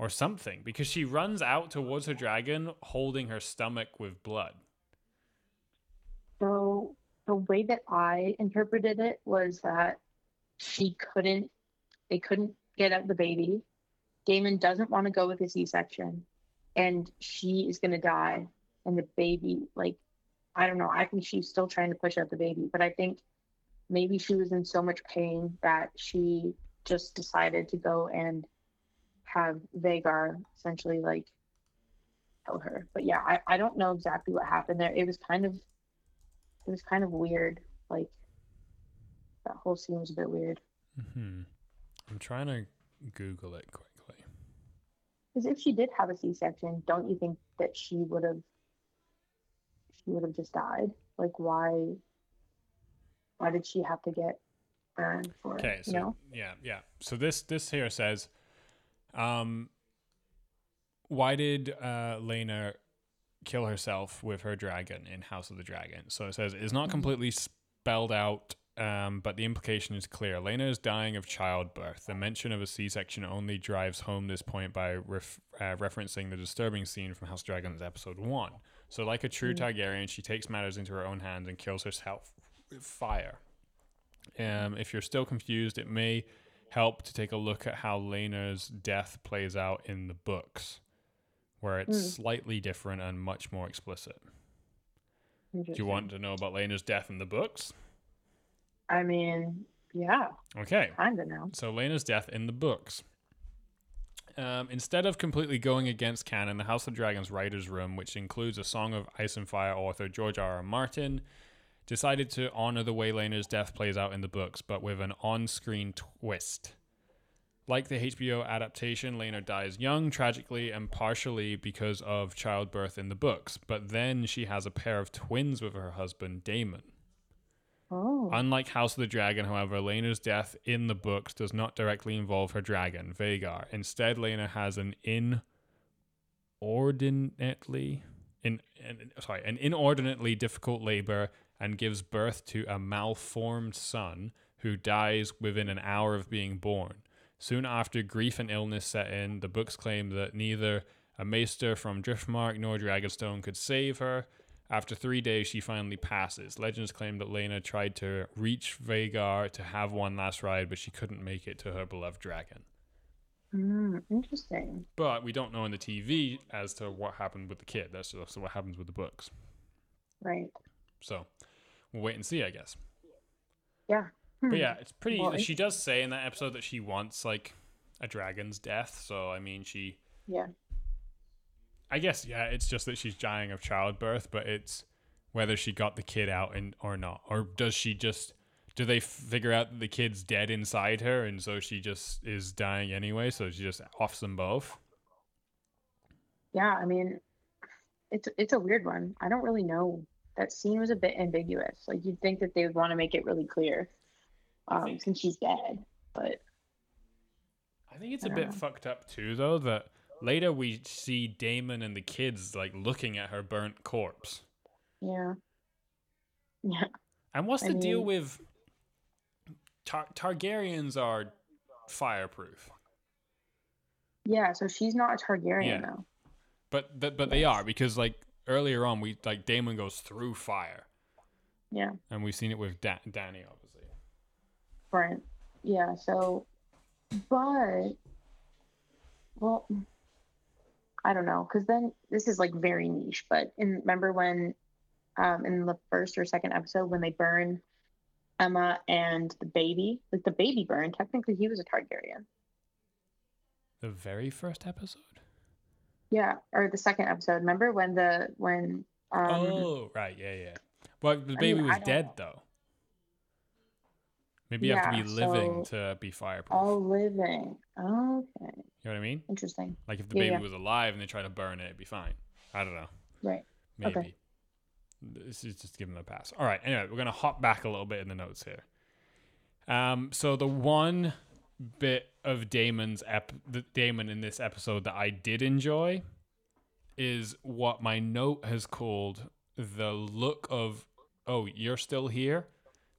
or something because she runs out towards her dragon holding her stomach with blood. So the way that I interpreted it was that she couldn't, they couldn't get out the baby. Daemon doesn't want to go with a C-section, and she is going to die. And the baby, like, I don't know. I think she's still trying to push out the baby, but I think maybe she was in so much pain that she just decided to go and have Vhagar essentially like kill her. But yeah, I, I don't know exactly what happened there. It was kind of it was kind of weird. Like that whole scene was a bit weird. Mm-hmm. I'm trying to Google it quickly. Because if she did have a C-section, don't you think that she would have she would have just died? Like why why did she have to get burned for it? Okay, you so know? yeah, yeah. So this this here says, um, why did uh, Laena kill herself with her dragon in House of the Dragon? So it says it's not completely spelled out, um, but the implication is clear. Laena is dying of childbirth. The mention of a C-section only drives home this point by ref- uh, referencing the disturbing scene from House of Dragons episode one. So, like a true Targaryen, she takes matters into her own hands and kills herself with fire. Um, if you're still confused, it may help to take a look at how Laena's death plays out in the books, where it's slightly different and much more explicit. Do you want to know about Laena's death in the books? I mean, yeah, Okay. kinda now. So Laena's death in the books. Um, instead of completely going against canon, the House of Dragons writers' room, which includes a Song of Ice and Fire author George R. R. Martin, decided to honor the way Laena's death plays out in the books, but with an on-screen twist. Like the HBO adaptation, Laena dies young, tragically, and partially because of childbirth in the books. But then she has a pair of twins with her husband, Daemon. Oh. Unlike House of the Dragon, however, Laena's death in the books does not directly involve her dragon, Vhagar. Instead, Laena has an inordinately in, in sorry, an inordinately difficult labor and gives birth to a malformed son who dies within an hour of being born. Soon after, grief and illness set in. The books claim that neither a maester from Driftmark nor Dragonstone could save her. After three days, she finally passes. Legends claim that Laena tried to reach Vhagar to have one last ride, but she couldn't make it to her beloved dragon. Mm, interesting. But we don't know in the TV as to what happened with the kid. That's just what happens with the books. Right. So we'll wait and see, I guess. Yeah. But Hmm. yeah, it's pretty. Well, she does say in that episode that she wants like a dragon's death. So I mean, she. Yeah. I guess yeah, it's just that she's dying of childbirth, but it's whether she got the kid out and or not, or does she just? Do they figure out that the kid's dead inside her, and so she just is dying anyway? So she just offs them both. Yeah. I mean, it's it's a weird one. I don't really know. That scene was a bit ambiguous. Like you'd think that they would want to make it really clear, um, since she's dead. But I think it's I a bit know. fucked up too, though. That later we see Daemon and the kids like looking at her burnt corpse. yeah. Yeah. And what's I the deal with Tar- Targaryens are fireproof, Yeah. So she's not a Targaryen Yeah. though. but but, but they are because like earlier on we like Daemon goes through fire, Yeah. and we've seen it with da- Dany obviously. Right. Yeah. So, but, well, I don't know, because then this is like very niche. But in remember when, um, in the first or second episode when they burn Aemma and the baby, like the baby burn, technically he was a Targaryen. The very first episode. Yeah. Or the second episode. Remember when the when um oh right, yeah, yeah. Well, the I baby mean, was dead know. though. Maybe you have to be living so- to be fireproof. all living. Okay. You know what I mean? Interesting. Like if the Yeah, baby yeah. was alive and they try to burn it, it'd be fine. I don't know. Right. Maybe. Okay. This is just giving them a pass. All right. Anyway, we're gonna hop back a little bit in the notes here. Um, so the one bit of Daemon's ep, the Daemon in this episode that I did enjoy is what my note has called the look of oh you're still here?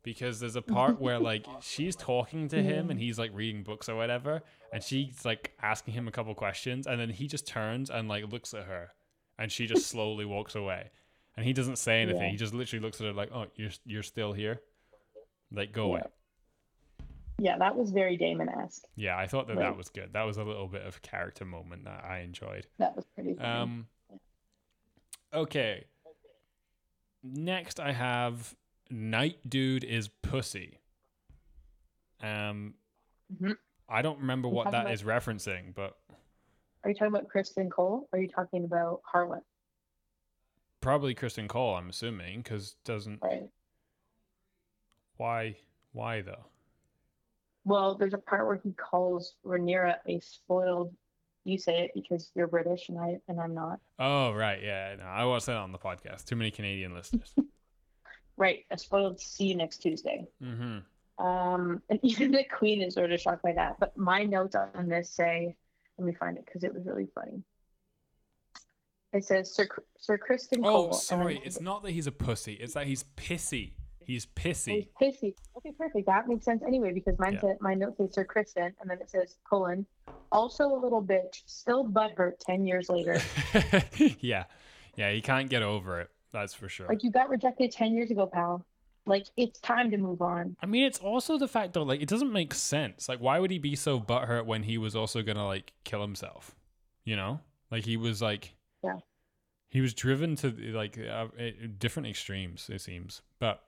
Because there's a part where like she's talking to him and he's like reading books or whatever and she's like asking him a couple questions and then he just turns and like looks at her and she just slowly walks away and he doesn't say anything. Yeah. he just literally looks at her like oh you're you're still here? Like go away Yeah, that was very Daemon esque. yeah i thought that that was good that was a little bit of character moment that i enjoyed That was pretty funny. um okay next i have knight dude is pussy um Mhm. i don't remember what that about- is referencing but Are you talking about Criston Cole? Or are you talking about Harlan? probably criston cole i'm assuming because doesn't Right. why why though Well, there's a part where he calls Rhaenyra a spoiled. You say it because you're British and I and I'm not. Oh right, yeah. No, I won't say that on the podcast. Too many Canadian listeners. Right, a spoiled. See you next Tuesday. mm-hmm. Um, and even the Queen is sort of shocked by that. But my notes on this say, let me find it because it was really funny. It says Sir Sir Criston Cole. Oh, and sorry. It's not that he's a pussy. It's that he's pissy. He's He's pissy. pissy. Okay, perfect. That makes sense anyway because mine Yeah. said my note says Sir Criston, and then it says colon. Also a little bitch, still butthurt ten years later. yeah, yeah. He can't get over it. That's for sure. like you got rejected ten years ago, pal. Like it's time to move on. I mean, it's also the fact though, like, it doesn't make sense. Like, why would he be so butthurt when he was also gonna like kill himself? You know, like he was like, Yeah. he was driven to like uh, eh, different extremes. It seems, but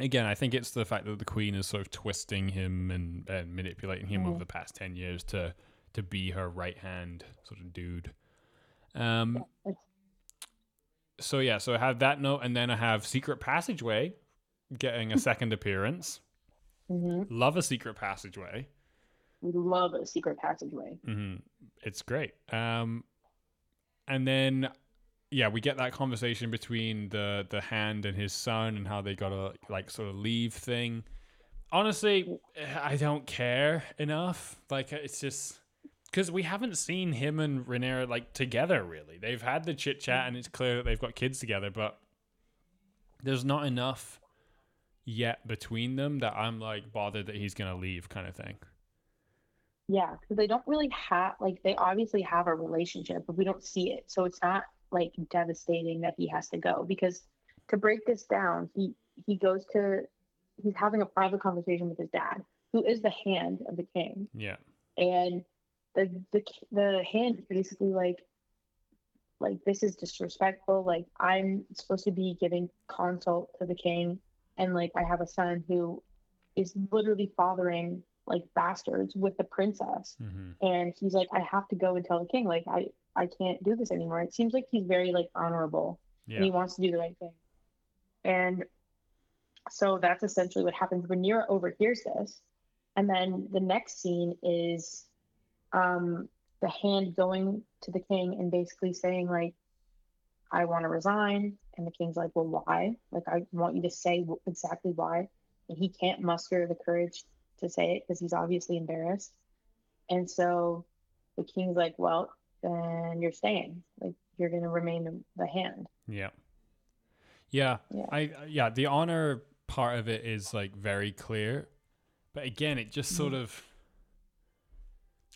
again, I think it's the fact that the queen is sort of twisting him and, and manipulating him over Mhm. the past ten years to to be her right hand sort of dude. Um. So yeah, so I have that note, and then I have secret passageway getting a second appearance. hmm Love a secret passageway. We love a secret passageway. hmm It's great. Um, and then yeah, we get that conversation between the the hand and his son, and how they gotta like sort of leave thing. Honestly, I don't care enough. Like it's just because we haven't seen him and Rhaenyra like together really. They've had the chit chat, and it's clear that they've got kids together, but there's not enough yet between them that I'm like bothered that he's gonna leave, kind of thing. Yeah, because they don't really have like they obviously have a relationship, but we don't see it. So it's not like devastating that he has to go. Because to break this down, he he goes to he's having a private conversation with his dad, who is the hand of the king, Yeah. and the the the hand is basically like like this is disrespectful. Like I'm supposed to be giving consult to the king, and like I have a son who is literally fathering like bastards with the princess hmm and he's like i have to go and tell the king like i i can't do this anymore. It seems like he's very like honorable and he wants to do the right thing. And so that's essentially what happens Rhaenyra overhears this. And then the next scene is um the hand going to the king and basically saying like i want to resign. And the king's like well why? Like i want you to say exactly why. And he can't muster the courage to say it because he's obviously embarrassed. And so the king's like well then you're staying like you're going to remain the- hand Yeah. Yeah. Yeah. I yeah, the honor part of it is like very clear. But again, it just sort mm-hmm. of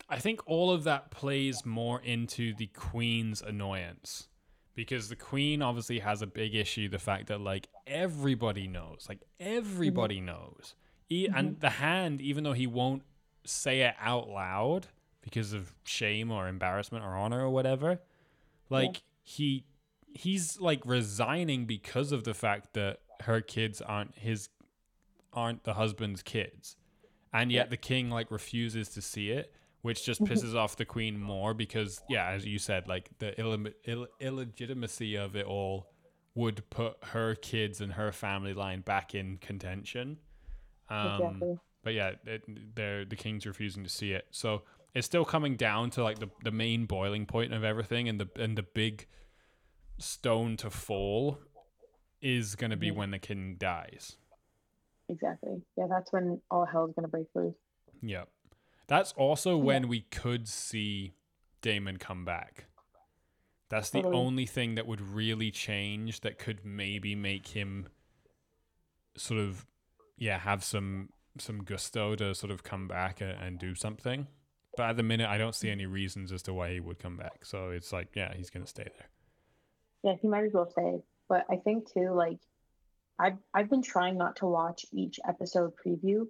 I think all of that plays more into the queen's annoyance. Because the queen obviously has a big issue the fact that like everybody knows, like everybody mm-hmm. knows. E- and mm-hmm. the hand even though he won't say it out loud because of shame or embarrassment or honor or whatever, like he he's like resigning because of the fact that her kids aren't his aren't the husband's kids. And yet the king like refuses to see it which just pisses off the queen more because yeah as you said like the Ill- Ill- illegitimacy of it all would put her kids and her family line back in contention. Um exactly. but yeah, it, they're, the king's refusing to see it. So it's still coming down to like the, the main boiling point of everything, and the and the big stone to fall is going to be when the king dies. exactly yeah that's when all hell's going to break loose yep that's also when we could see Daemon come back. That's the Totally. only thing that would really change that could maybe make him sort of yeah have some some gusto to sort of come back and, and do something. But at the minute, I don't see any reasons as to why he would come back. So it's like, yeah, he's gonna stay there. yeah he might as well stay but i think too like i've i've been trying not to watch each episode preview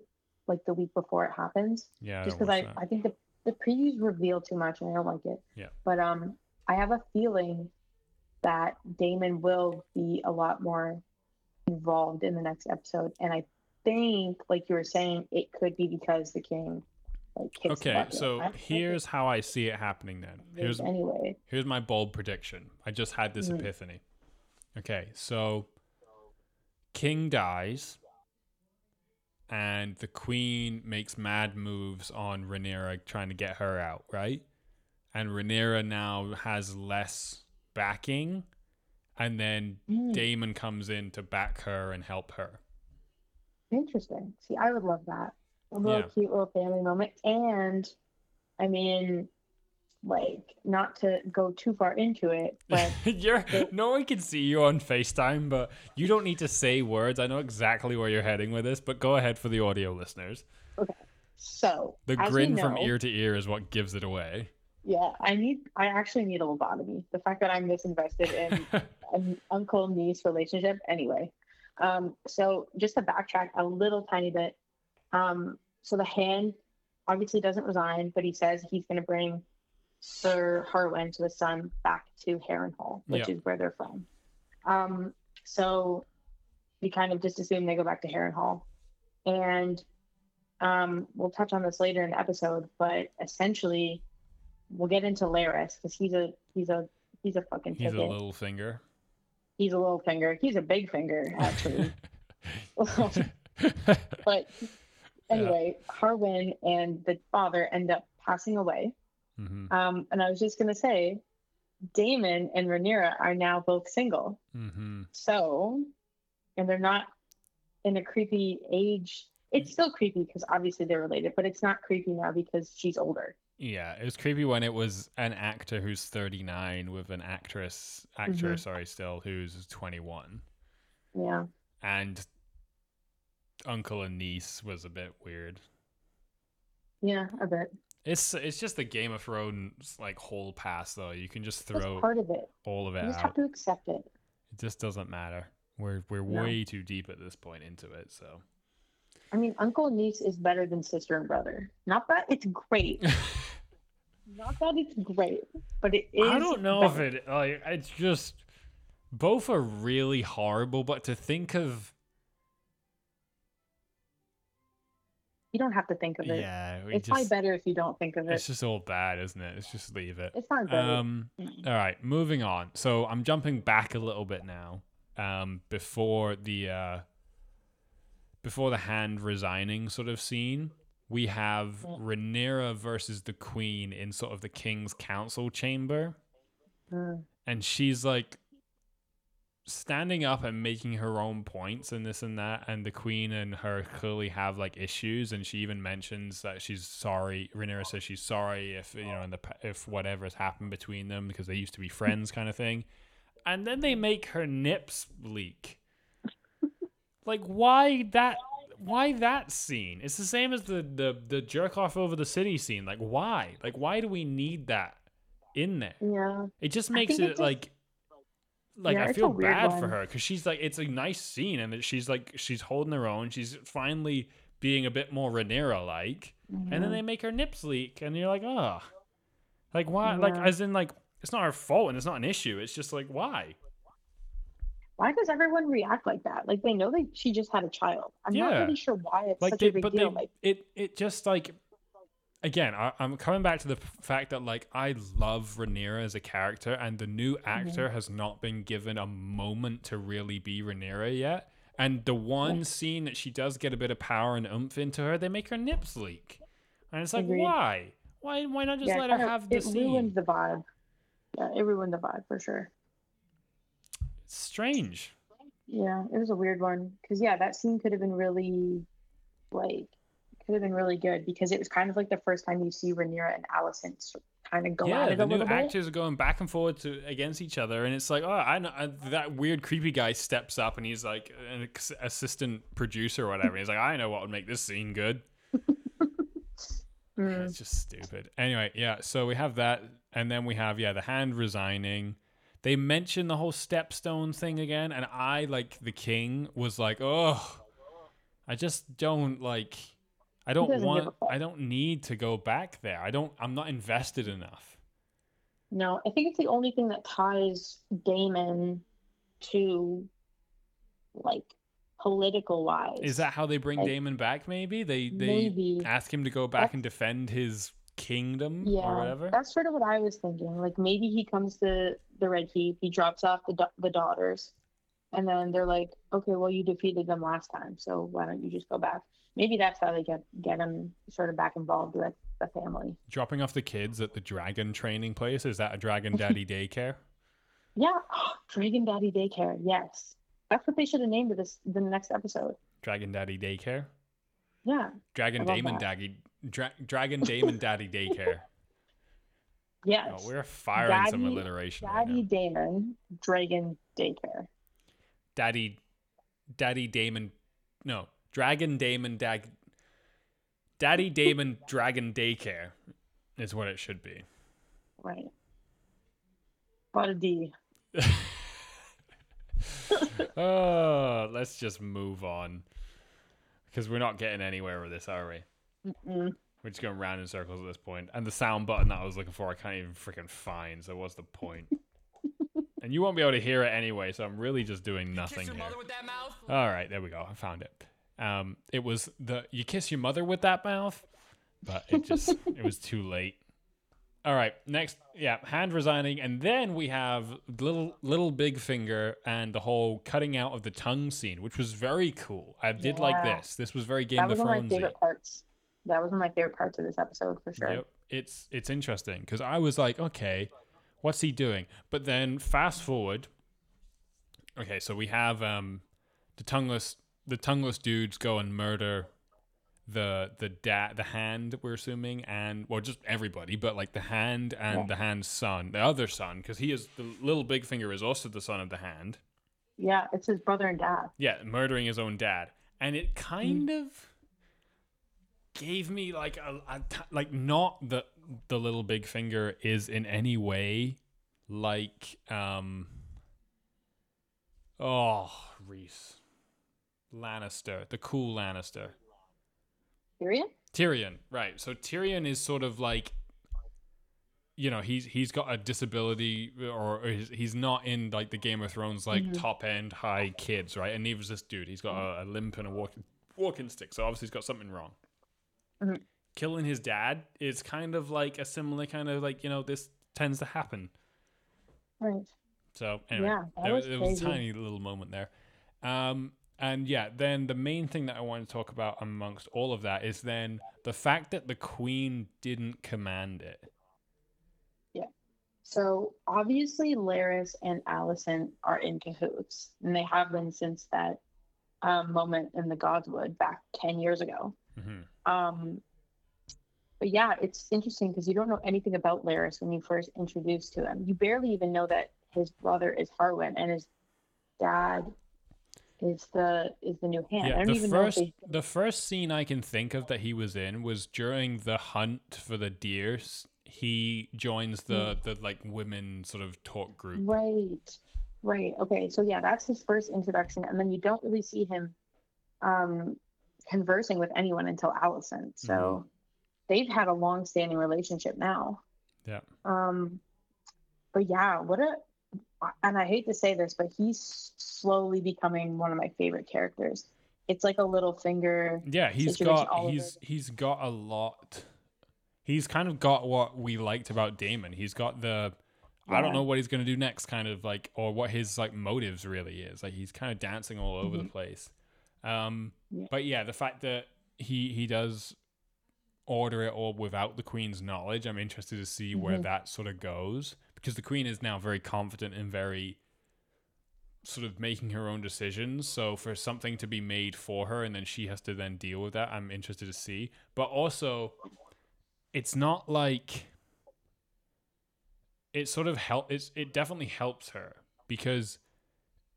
like the week before it happens Yeah, just because I. I think the, the previews reveal too much and I don't like it. Yeah. But um I have a feeling that Daemon will be a lot more involved in the next episode. And I think, like you were saying, it could be because the king like Okay, so I here's how I see it happening. Then here's anyway. Here's my bold prediction. I just had this Mhm. epiphany. Okay, so King dies, and the Queen makes mad moves on Rhaenyra, trying to get her out, right? And Rhaenyra now has less backing, and then Mm, Daemon comes in to back her and help her. interesting. See, I would love that. A little Yeah. cute little family moment. And I mean, like, not to go too far into it, but you're no one can see you on FaceTime, but you don't need to say words. I know exactly where you're heading with this, but go ahead for the audio listeners. Okay. So The grin from ear to ear is what gives it away. Yeah, I need. I actually need a lobotomy. The fact that I'm this invested in an uncle niece relationship. Anyway, um, so just to backtrack a little tiny bit, um, so the hand obviously doesn't resign, but he says he's going to bring Sir Harwin to the son back to Harrenhal, which Yeah. is where they're from. Um, so we kind of just assume they go back to Harrenhal, and um, we'll touch on this later in the episode, but essentially, we'll get into Larys because he's a he's a he's a fucking He's a little finger. He's a little finger. He's a big finger, actually. but anyway, Harwin and the father end up passing away. hmm Um, and I was just gonna say, Daemon and Rhaenyra are now both single. hmm So, and they're not in a creepy age. It's still creepy because obviously they're related, but it's not creepy now because she's older. Yeah, it was creepy when it was an actor who's 39 with an actress, actor, Mhm. sorry, still who's 21, Yeah. and uncle and niece was a bit weird. Yeah, a bit. It's it's just the Game of Thrones like whole pass though. You can just That's throw part of it. all of it. You just have to accept it. It just doesn't matter. We're we're No. way too deep at this point into it, so I mean, uncle and niece is better than sister and brother. Not that it's great. Not that it's great, but it is. I don't know if it like it's just both are really horrible, but to think of You don't have to think of it. yeah, it's probably better if you don't think of it. it's just all bad, isn't it? Let's just leave it. It's not better. Um all right, moving on. So I'm jumping back a little bit now. Um before the uh before the hand resigning sort of scene, we have Mm. Rhaenyra versus the queen in sort of the king's council chamber. Mm. and she's like standing up and making her own points and this and that and the queen and her clearly have like issues and she even mentions that she's sorry Rhaenyra says she's sorry if you know in the if whatever has happened between them because they used to be friends kind of thing. And then they make her nips leak. Like why that why that scene? It's the same as the the the jerk off over the city scene. Like why? Like why do we need that in there? Yeah. it just makes it it's a- like like Yeah, I feel bad for her because she's like it's a nice scene and that she's like she's holding her own. She's finally being a bit more Rhaenyra like, and then Mhm. they make her nips leak, and you're like, oh, like why? Like as in like it's not her fault and it's not an issue. It's just like why? Why does everyone react like that? Like they know that she just had a child. I'm not Yeah. really sure why it's Like such they, a big but deal. they like it it just like again I, I'm coming back to the fact that like I love Rhaenyra as a character, and the new Mm-hmm. actor has not been given a moment to really be Rhaenyra yet. And the one scene that she does get a bit of power and oomph into her, they make her nips leak, and it's like Agreed. why? Why why not just yeah, let her have the it scene? It ruined the vibe. Yeah, it ruined the vibe for sure. It's strange. Yeah, it was a weird one because yeah, that scene could have been really, like, could have been really good because it was kind of like the first time you see Rhaenyra and Alicent kind of go yeah, at it the a new little bit. actors are going back and forth to against each other, and it's like, oh, I know I, that weird creepy guy steps up, and he's like an assistant producer or whatever. He's like, I know what would make this scene good. Mm. It's just stupid. Anyway, yeah. So we have that, and then we have yeah the hand resigning. They mention the whole stepstone thing again, and I like the king was like, oh, I just don't like. I don't want. I don't need to go back there. I don't. I'm not invested enough. No, I think it's the only thing that ties Daemon to, like, political wise. Is that how they bring Like, Daemon back? Maybe they they maybe? ask him to go back That's- and defend his kingdom or Yeah, whatever. that's sort of what I was thinking. Like maybe he comes to the Red Keep, he drops off the the daughters, and then they're like, "Okay, well you defeated them last time, so why don't you just go back?" Maybe that's how they get get him sort of back involved with the family. Dropping off the kids at the dragon training place is that a dragon daddy daycare? Yeah, Dragon Daddy Daycare. Yes, that's what they should have named it this the next episode. Dragon daddy daycare. Yeah, Dragon Daemon. Daddy, Dra- Dragon Daemon Daddy Daycare. yes. Oh, we're firing some Daddy- alliteration. right Daddy now. Daemon Dragon Daycare. Daddy, Daddy Daemon, no, Dragon Daemon Dag, Daddy Daemon Dragon Daycare is what it should be. Right. What a D. oh, let's just move on because we're not getting anywhere with this, are we? Mm-mm. We're just going round in circles at this point. And the sound button that I was looking for, I can't even freaking find. So what's the point? and you won't be able to hear it anyway. So I'm really just doing nothing here. All right, there we go. I found it. Um, it was the you kiss your mother with that mouth, but it just it was too late. All right, next, yeah, hand resigning, and then we have little little big finger and the whole cutting out of the tongue scene, which was very cool. I did like this. This was very Game that of was one of my favorite parts. That was one of my favorite parts of this episode for sure. Yep, it's it's interesting because I was like, okay, what's he doing? But then fast forward. Okay, so we have um the tongueless the tongueless dudes go and murder the the dad the hand we're assuming and well just everybody but like the hand and Yeah. the hand's son the other son because he is the little big finger is also the son of the hand Yeah, it's his brother and dad. yeah murdering his own dad and it kind of gave me like a, a t- like not that the little big finger is in any way like um oh Rhys Lannister, the cool Lannister. Tyrion? Tyrion, right. So Tyrion is sort of like you know, he's he's got a disability or he's, not in like the Game of Thrones like top end high kids, right? And neither's this dude. He's got a, a limp and a walking walking stick. So obviously he's got something wrong. Mhm. Killing his dad is kind of like a similar kind of like, you know, this tends to happen. Right. So anyway, Yeah, that was it was a tiny little moment there. Um, and yeah, then the main thing that I want to talk about amongst all of that is then the fact that the queen didn't command it. Yeah. So obviously, Larys and Alicent are in cahoots, and they have been since that um, moment in the Godswood back 10 years ago. hmm Um, but yeah, it's interesting because you don't know anything about Larys when you first introduced to him. You barely even know that his brother is Harwin and his dad is the is the new hand. I Yeah, don't the even first they the first scene I can think of that he was in was during the hunt for the deer. He joins the the like women sort of talk group. Right. Right. Okay. So yeah, that's his first introduction, and then you don't really see him um, conversing with anyone until Alicent. So they've had a long-standing relationship now. Yeah. Um, but yeah, what a and I hate to say this, but he's slowly becoming one of my favorite characters. It's like a Littlefinger. Yeah, he's got he's he's got a lot. He's kind of got what we liked about Daemon. He's got the I don't know what he's gonna do next, kind of like, or what his like motives really is. Like he's kind of dancing all over the place. Um, Yeah. but yeah, the fact that he he does order it all without the queen's knowledge, I'm interested to see where Mhm. that sort of goes because the queen is now very confident and very sort of making her own decisions. So for something to be made for her and then she has to then deal with that, I'm interested to see. But also, it's not like it sort of help. It's it definitely helps her because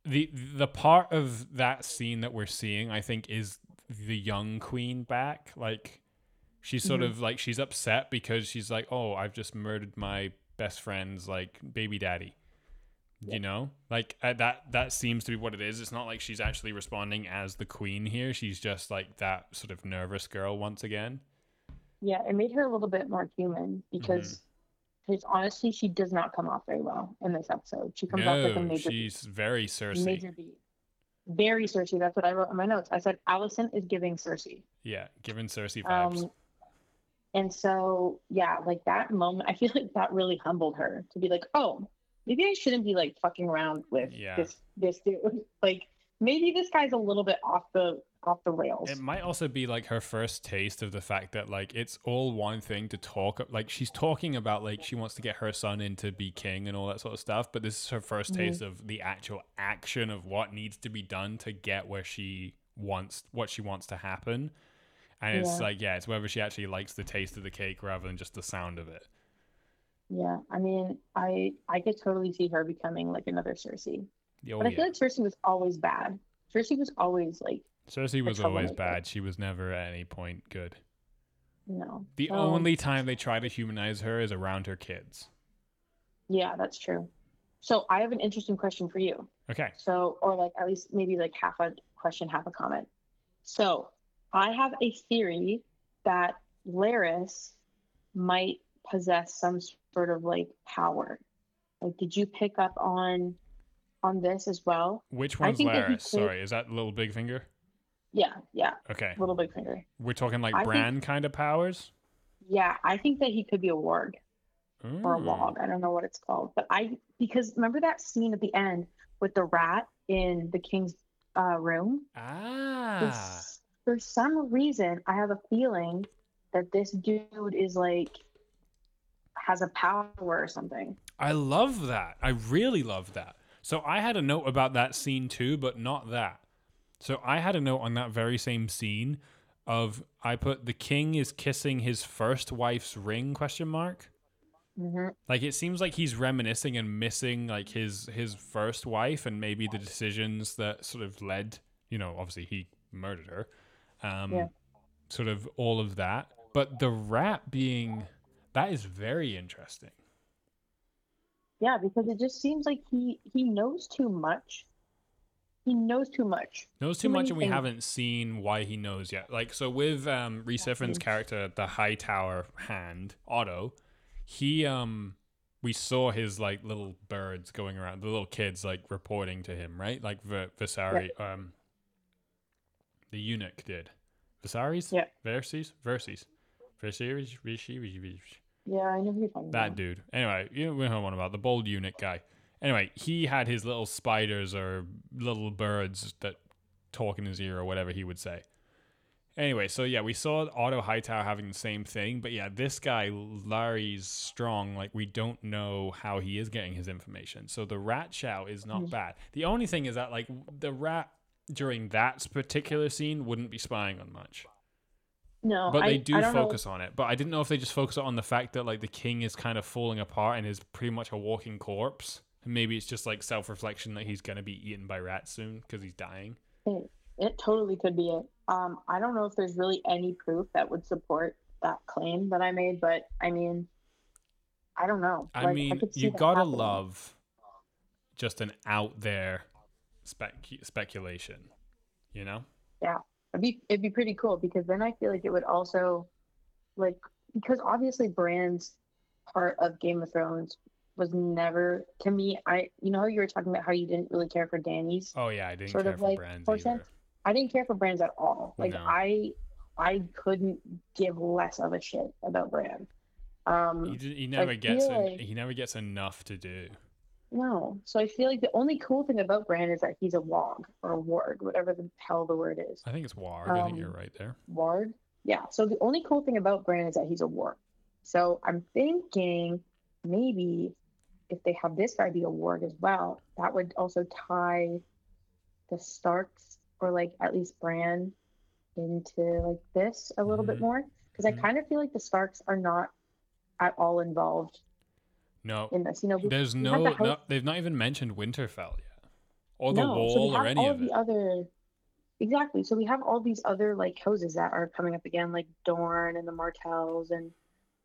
the the part of that scene that we're seeing, I think, is the young queen back. Like she's sort Mhm. of like she's upset because she's like, oh, I've just murdered my best friend's like baby daddy you know like uh, that that seems to be what it is it's not like she's actually responding as the queen here she's just like that sort of nervous girl once again Yeah, it made her a little bit more human because because honestly, she does not come off very well in this episode. She comes off like a major she's very cersei major beat. Very Cersei. That's what I wrote in my notes. I said Alicent is giving Cersei. yeah giving cersei vibes Um, and so yeah, like that moment, I feel like that really humbled her to be like, oh, maybe I shouldn't be like fucking around with Yeah. this this dude. Like maybe this guy's a little bit off the off the rails. it might also be like her first taste of the fact that like it's all one thing to talk like she's talking about like she wants to get her son in to be king and all that sort of stuff but this is her 1st Mhm. taste of the actual action of what needs to be done to get where she wants what she wants to happen and it's Yeah. like yeah it's whether she actually likes the taste of the cake rather than just the sound of it Yeah, I mean, I I could totally see her becoming like another Cersei. oh But I yeah feel like Cersei was always bad. Cersei was always like, cersei was always bad she was never at any point good no the so- only time they try to humanize her is around her kids Yeah, that's true. So I have an interesting question for you. okay So, or like at least maybe like half a question, half a comment. So I have a theory that Larys might possess some sort of like power. Like, did you pick up on on this as well? which one's Larys? could- sorry is that little big finger Yeah, yeah, okay little big finger. We're talking like I think- kind of powers? Yeah, I think that he could be a warg or a log. I don't know what it's called, but I because remember that scene at the end with the rat in the king's uh, room. Ah. For some reason, I have a feeling that this dude is like has a power or something. I love that. I really love that. So I had a note about that scene too, but not that. So I had a note on that very same scene of I put the king is kissing his first wife's ring question mark. hmm Like it seems like he's reminiscing and missing like his his first wife and maybe the decisions that sort of led, you know, obviously he murdered her. Um Yeah. sort of all of that. But the rat being that is very interesting. Yeah, because it just seems like he he knows too much. He knows too much. Knows too Too much, and we haven't seen why he knows yet. Like so, with um, Rhys Ifans' character, the Hightower hand Otto, he um, we saw his like little birds going around, the little kids like reporting to him, right? Like v- Visari, um, the eunuch did. Visaris, Yeah. Verses, Verses, Viserys, Rishi, Rishi. Yeah, I know who you're talking That about. dude. Anyway, you know what I'm about the bold eunuch guy. Anyway, he had his little spiders or little birds that talk in his ear or whatever he would say. Anyway, so yeah, we saw Otto Hightower having the same thing, but yeah, this guy Larys strong. Like we don't know how he is getting his information. So the rat shout is not Mm. bad. The only thing is that like the rat during that particular scene wouldn't be spying on much. No, But I, they do I don't know- focus on it. But I didn't know if they just focus on the fact that like the king is kind of falling apart and is pretty much a walking corpse. And maybe it's just like self reflection that he's gonna be eaten by rats soon because he's dying. It, it totally could be it. Um, I don't know if there's really any proof that would support that claim that I made, but I mean, I don't know. I Like, mean, see you gotta happening. love just an out there spec- speculation. You know? Yeah. It'd be it'd be pretty cool because then I feel like it would also, like, because obviously Bran's part of Game of Thrones was never to me. I you know how you were talking about how you didn't really care for Dany's. Oh yeah, I didn't Sort care of for like Bran's portion. either. I didn't care for Brands at all. Like No. I I couldn't give less of a shit about Bran. Um, He, he never gets en- like- he never gets enough to do. No. So I feel like the only cool thing about Bran is that he's a wog or a warg, whatever the hell the word is. I think it's Warg. I think Um, you're right there. Warg? Yeah. So the only cool thing about Bran is that he's a warg. So I'm thinking maybe if they have this guy be a warg as well, that would also tie the Starks or like at least Bran into like this a little Mhm. bit more. Because Mhm. I kind of feel like the Starks are not at all involved No, in this. You know, we- there's we no, the no. They've not even mentioned Winterfell yet, or the no, wall, so we or have any all of the it. other exactly. So we have all these other like houses that are coming up again, like Dorne and the Martells and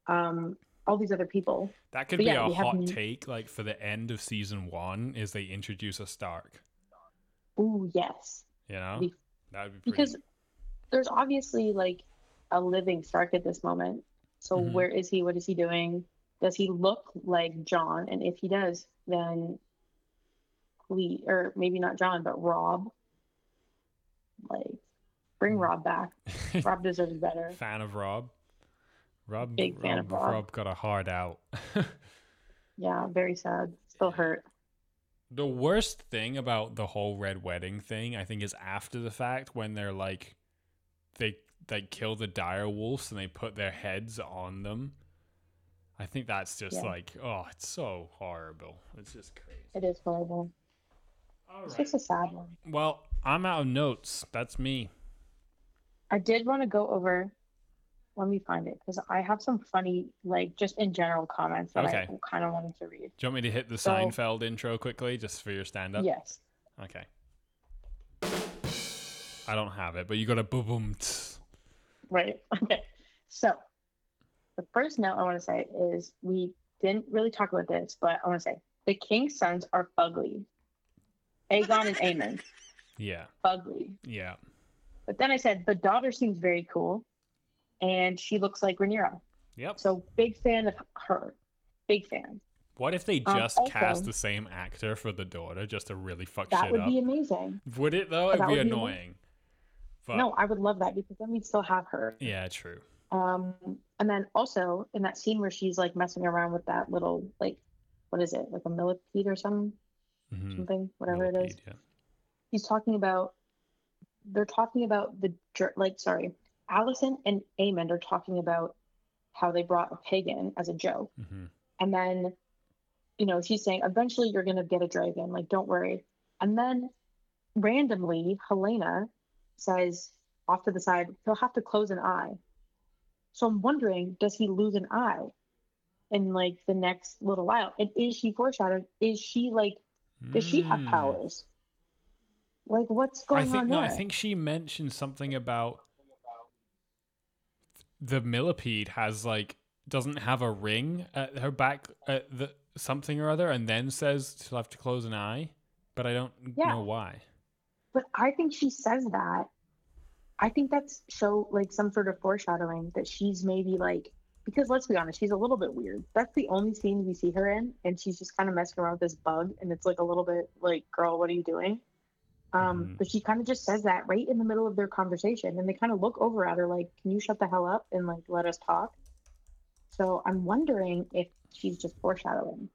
um all these other people. That could But be yeah, a have hot take, like for the end of season one, is they introduce a Stark. Ooh, yes, You know, Be- that would be pretty. because there's obviously like a living Stark at this moment. So Mhm. where is he? What is he doing? Does he look like Jon? And if he does, then Lee or maybe not Jon, but Robb. Like, bring Mhm. Robb back. Robb deserves better. fan of Robb. Robb, Big fan Robb, of Robb. Robb got a hard out. Yeah, very sad. Still hurt. the worst thing about the whole red wedding thing, I think, is after the fact when they're like, they they kill the dire wolves and they put their heads on them. I think that's just Yeah. like, oh, it's so horrible. It's just crazy. It is horrible. All It's right. just a sad one. Well, I'm out of notes. That's me. I did want to go over. Let me find it because I have some funny, like just in general comments that Okay. I kind of wanted to read. Do you want me to hit the So- Seinfeld intro quickly, just for your stand-up? Yes. Okay. I don't have it, but you got a boom boom. Right. Okay. So the first note I want to say is we didn't really talk about this, but I want to say the king's sons are fugly. Aegon and Aemond, Yeah, fugly. yeah. But then I said the daughter seems very cool, and she looks like Rhaenyra. Yep. So big fan of her. Big fan. What if they Um, just also- cast the same actor for the daughter just to really fuck shit That shit would be amazing. Would it though? It'd be would be annoying. But No, I would love that because then we'd still have her. yeah, true. Um, and then also in that scene where she's like messing around with that little like, what is it, like a millipede or some Mhm. something, whatever it is. Yeah. He's talking about. They're talking about the like, sorry, Alicent and Aemond are talking about how they brought a pig in as a joke, Mhm. and then, you know, she's saying eventually you're gonna get a dragon, like don't worry. And then, randomly, Helaena says off to the side, he'll have to close an eye. So I'm wondering, does he lose an eye in like the next little while? And is she foreshadowed? Is she like, does she have Mm. powers? Like, what's I going think on no, there? I think she mentioned something about the millipede has like doesn't have a ring at her back at the something or other, and then says she'll have to close an eye, but I don't Yeah. know why. But I think she says that. I think that's show like some sort of foreshadowing that she's maybe like because let's be honest, she's a little bit weird. That's the only scene we see her in, and she's just kind of messing around with this bug, and it's like a little bit like, girl, what are you doing? Um, Mhm. but she kind of just says that right in the middle of their conversation, and they kind of look over at her like, "Can you shut the hell up and like let us talk?" So I'm wondering if she's just foreshadowing.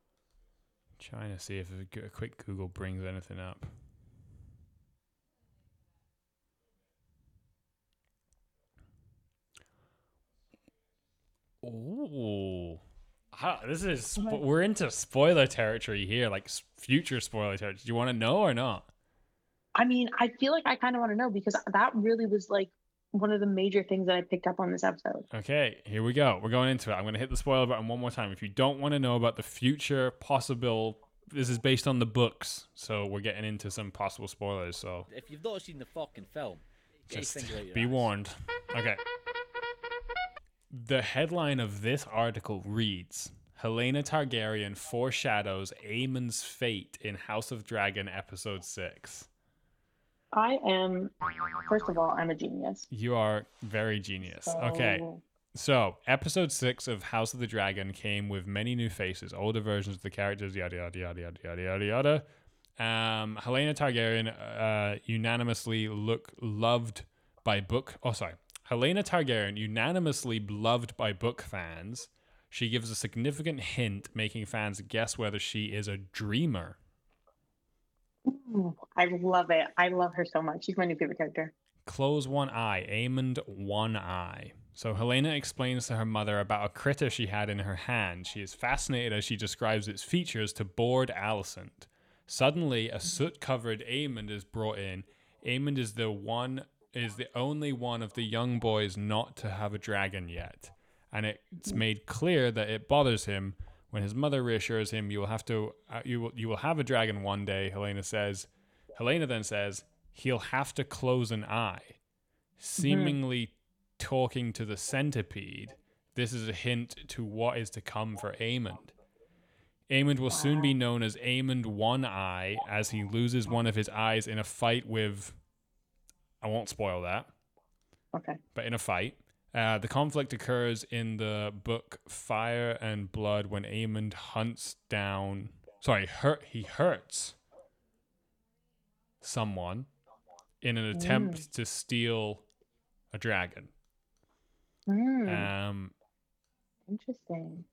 Trying to see if a quick Google brings anything up. Ooh. This is spo- we're into spoiler territory here, like future spoiler territory. Do you want to know or not? I mean, I feel like I kind of want to know because that really was like one of the major things that I picked up on this episode. Okay, here we go. We're going into it. I'm going to hit the spoiler button one more time. If you don't want to know about the future possible, this is based on the books, so we're getting into some possible spoilers. So If you've not seen the fucking film, just finger out your be ass. warned. Okay. The headline of this article reads Helaena Targaryen foreshadows Aemond's fate in House of Dragon episode 6. I am, first of all, I'm a genius. You are very genius. Okay. So, So, episode six of House of the Dragon came with many new faces, older versions of the characters, yada yada yada yada yada yada yada. Um, Helaena Targaryen uh, unanimously look loved by book. Oh, sorry, Helaena Targaryen unanimously loved by book fans. She gives a significant hint, making fans guess whether she is a dreamer. ooh, I love it. I love her so much. She's my new favorite character. Close one eye, Aemond one eye. So Helaena explains to her mother about a critter she had in her hand. She is fascinated as she describes its features to bored Alicent. Suddenly, a soot-covered Aemond is brought in. Aemond is the one is the only one of the young boys not to have a dragon yet, and it's made clear that it bothers him when his mother reassures him you will have to uh, you will you will have a dragon one day. Helaena says. Helaena then says he'll have to close an eye, seemingly talking to the centipede. This is a hint to what is to come for Aemond. Aemond will soon be known as Aemond One Eye as he loses one of his eyes in a fight with. I won't spoil that, Okay. but in a fight. Uh, the conflict occurs in the book Fire and Blood when Aemond hunts down. Sorry, hurt. He hurts someone in an attempt to steal a dragon. Hmm, Um, interesting.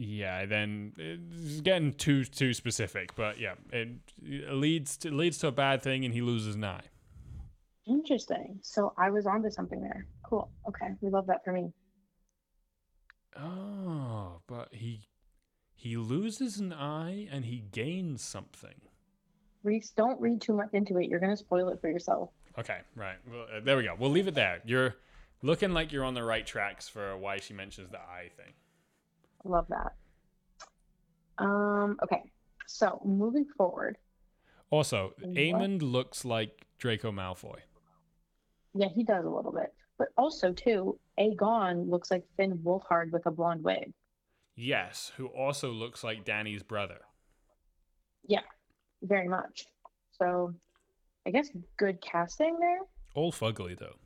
Yeah, then it's getting too too specific, but yeah, it, it leads to leads to a bad thing, and he loses an eye. Interesting. So I was onto something there. Cool. Okay. We love that for me. Oh, but he he loses an eye and he gains something. Rhys, don't read too much into it. You're going to spoil it for yourself. Okay, right. Well, uh, there we go. We'll leave it there. You're looking like you're on the right tracks for why she mentions the eye thing. Love that. Um, okay. So moving forward. Also? Aemond looks like Draco Malfoy. Yeah, he does a little bit. But also, too, Aegon looks like Finn Wolfhard with a blonde wig. Yes, who also looks like Dany's brother. Yeah, very much. So I guess good casting there. All fugly though.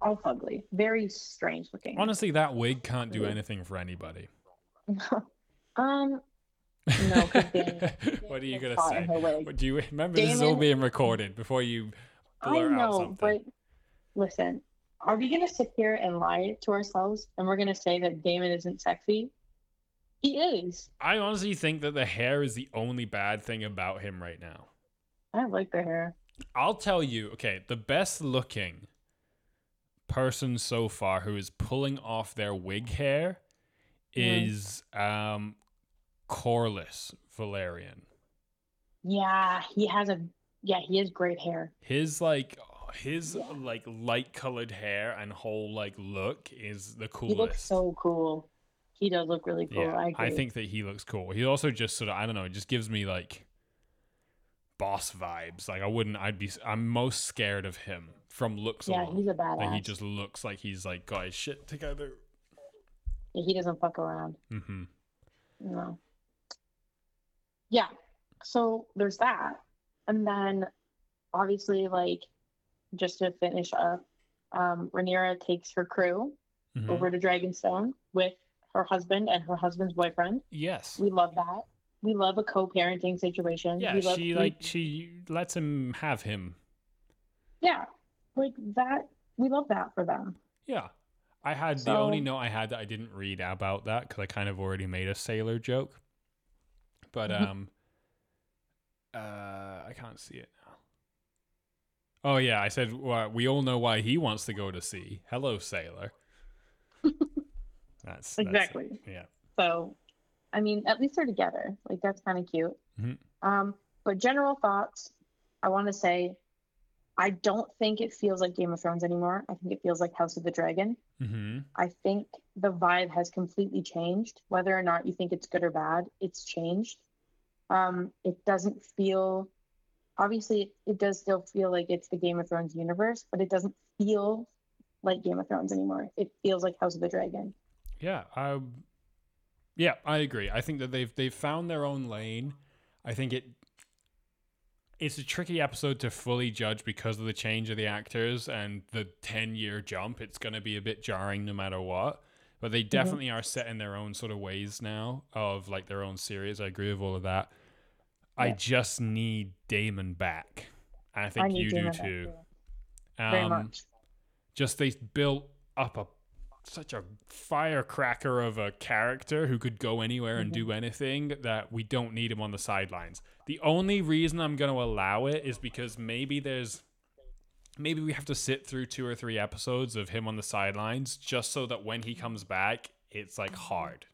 All fugly. Very strange looking. Honestly, that wig can't do anything for anybody. um, No, what are you gonna say? What, do you remember this is all being recorded before you I blur out know, something? but listen, are we gonna sit here and lie to ourselves and we're gonna say that Daemon isn't sexy? He is. I honestly think that the hair is the only bad thing about him right now. I like the hair. I'll tell you, okay, the best looking person so far who is pulling off their wig hair Mm. is um Corlys Velaryon. Yeah, he has a yeah, he has great hair. His like his like light colored hair and whole like look is the coolest. He looks so cool. He does look really cool. yeah, I. I think that he looks cool. He also just sort of I don't know, it just gives me like boss vibes. Like I wouldn't. I'd be. I'm most scared of him from looks Yeah, alone. he's a Like badass. he just looks like he's like got his shit together. He doesn't fuck around. Mm-hmm. No. Yeah. So there's that. And then obviously like just to finish up, um, Rhaenyra takes her crew hmm over to Dragonstone with her husband and her husband's boyfriend. Yes. We love that. We love a co-parenting situation. Yeah, we love, she like she lets him have him. yeah, like that. We love that for them. Yeah. I had the only note I had that I didn't read about that because I kind of already made a sailor joke. But Mhm. um uh I can't see it now. Oh yeah, I said well, we all know why he wants to go to sea. Hello, sailor. That's. Exactly. Yeah. So, I mean, at least they're together. Like that's kind of cute. Mhm. Um, but general thoughts, I want to say, I don't think it feels like Game of Thrones anymore. I think it feels like House of the Dragon. Mm-hmm. I think the vibe has completely changed. Whether or not you think it's good or bad, it's changed. Um, it doesn't feel, obviously, it does still feel like it's the Game of Thrones universe, but it doesn't feel like Game of Thrones anymore. It feels like House of the Dragon. Yeah, I yeah, I agree. I think that they've they've found their own lane. I think it it's a tricky episode to fully judge because of the change of the actors and the 10 year jump. It's going to be a bit jarring no matter what. But they definitely are set in their own sort of ways now of like their own series. I agree with all of that. I just need Daemon back. And I think need you do Daemon back too. Very Um, much. just they built up a such a firecracker of a character who could go anywhere and do mm-hmm. anything that we don't need him on the sidelines. The only reason I'm going to allow it is because maybe there's maybe we have to sit through two or three episodes of him on the sidelines just so that when he comes back it's like mm-hmm. hard.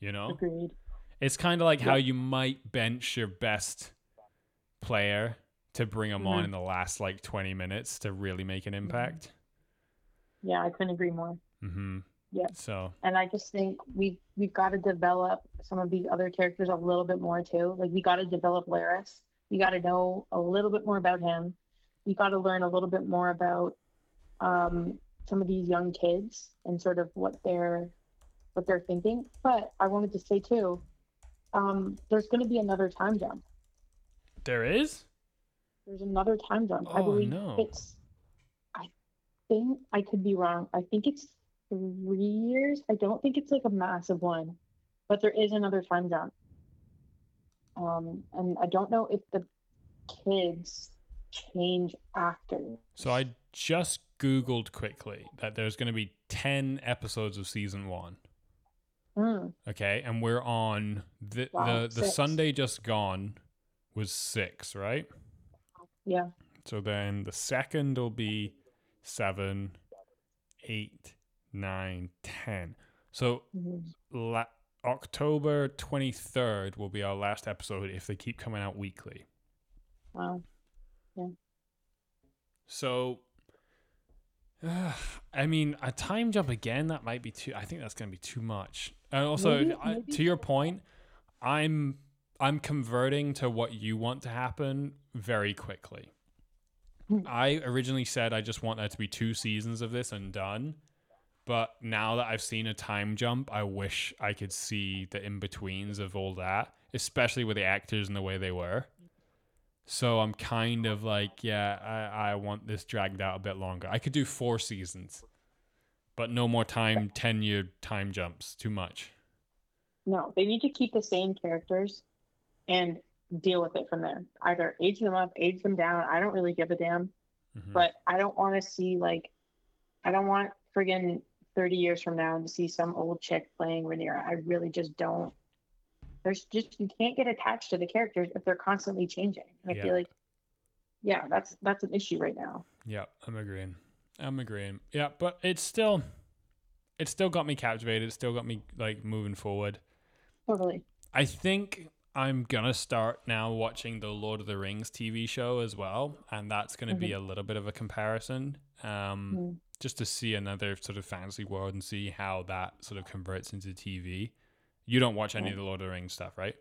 You know? Agreed. It's kind of like how you might bench your best player to bring him on Mhm. in the last like 20 minutes to really make an mm-hmm. impact. Yeah, I couldn't agree more. Mm-hmm. Yeah. So And I just think we've we've got to develop some of these other characters a little bit more too. Like we got to develop Larys. We got to know a little bit more about him. We got to learn a little bit more about um, some of these young kids and sort of what they're what they're thinking. But I wanted to say too, um, there's going to be another time jump. there is. There's another time jump. I Oh, believe no. it's. I think I could be wrong. I think it's three years. I don't think it's like a massive one, but there is another time jump. Um, and I don't know if the kids change after. So I just googled quickly that there's going to be 10 episodes of season 1. Mm, Okay, and we're on the Wow, the the six. Sunday just gone was 6, right? yeah. So then the second will be seven, eight, nine, ten. So la- October 23rd will be our last episode if they keep coming out weekly. Wow. Yeah. So, I mean, a time jump again, that might be too, I think that's going to be too much. And also, Maybe- I, maybe- to your point, I'm. I'm converting to what you want to happen very quickly. Hmm. I originally said I just want there to be two seasons of this and done. But now that I've seen a time jump, I wish I could see the in betweens of all that, especially with the actors and the way they were. So I'm kind of like, yeah, I, I want this dragged out a bit longer. I could do four seasons, but no more time, 10 year time jumps. Too much. No, they need to keep the same characters and deal with it from there. Either age them up, age them down. I don't really give a damn. Mhm. but I don't want to see like I don't want friggin' 30 years from now and to see some old chick playing Rhaenyra. I really just don't. There's just you can't get attached to the characters if they're constantly changing. And I Yeah. feel like yeah, that's that's an issue right now. Yeah, I'm agreeing. I'm agreeing. Yeah, but it's still, it still got me captivated. It still got me like moving forward. Totally. I think I'm gonna start now watching the Lord of the Rings TV show as well, and that's gonna be a little bit of a comparison, um, Mhm. Just to see another sort of fantasy world and see how that sort of converts into TV. You don't watch any of the Lord of the Rings stuff, right?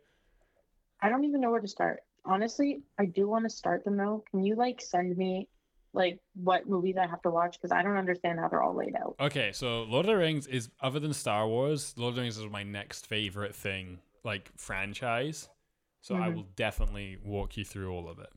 I don't even know where to start. honestly, I do want to start them though. Can you like send me like what movies I have to watch because I don't understand how they're all laid out. Okay, so Lord of the Rings is other than Star Wars, Lord of the Rings is my next favorite thing, like franchise. So I Mhm. will definitely walk you through all of it.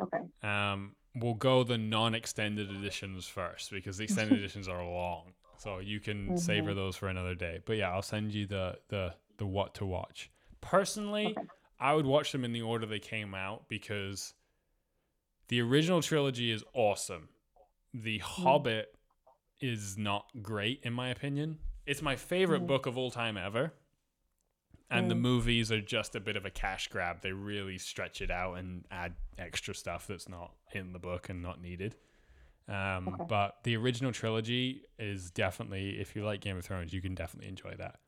Okay. Um, we'll go the non-extended editions first because the extended editions are long, so you can savor those for another day. But yeah, I'll send you the the the what to watch. Personally, Okay. I would watch them in the order they came out because the original trilogy is awesome. The Hobbit is not great in my opinion. It's my favorite Mhm. book of all time ever. And the Mm. movies are just a bit of a cash grab. They really stretch it out and add extra stuff that's not in the book and not needed. Um, Okay. But the original trilogy is definitely, if you like Game of Thrones, you can definitely enjoy that.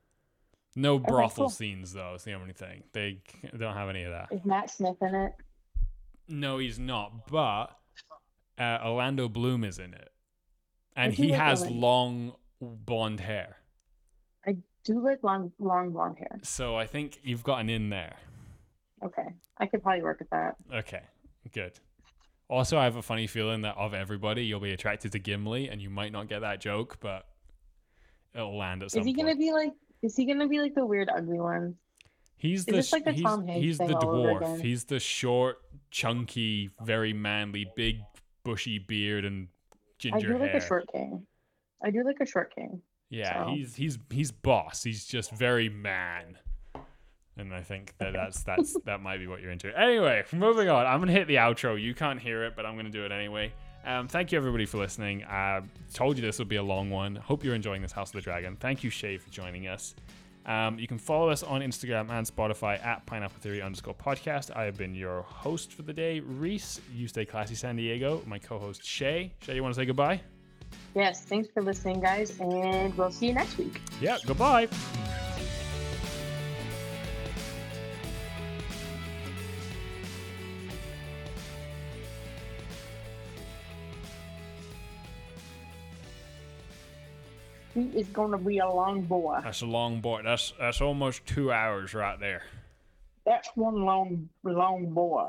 No brothel cool. scenes, though, is the only thing. They don't have any of that. Is Matt Smith in it? No, he's not. But uh, Orlando Bloom is in it, and I do he has long blonde hair. Do like long, long blonde hair. So I think you've gotten in there. Okay, I could probably work with that. Okay, good. Also, I have a funny feeling that of everybody, you'll be attracted to Gimli, and you might not get that joke, but it'll land at some Is he point. gonna be like? Is he gonna be like the weird ugly one? He's the like the he's, he's the thing all over dwarf. He's the short, chunky, very manly, big bushy beard and ginger I do like hair. a short king. I do like a short king. Yeah, So- he's he's he's boss. He's just very man. And I think that that's that's that might be what you're into. Anyway, moving on. I'm gonna hit the outro. You can't hear it, but I'm gonna do it anyway. Um, thank you everybody for listening. I told you this would be a long one. Hope you're enjoying this House of the Dragon. Thank you, Shae, for joining us. Um, you can follow us on Instagram and Spotify at Pineapple Theory underscore podcast. I have been your host for the day, Rhys. You stay classy, San Diego. My co-host Shae. Shae, you want to say goodbye? Yes, thanks for listening, guys, and we'll see you next week. Yeah, goodbye. He is gonna be a long boy. That's a long boy. That's that's almost two hours right there. That's one long, long boy.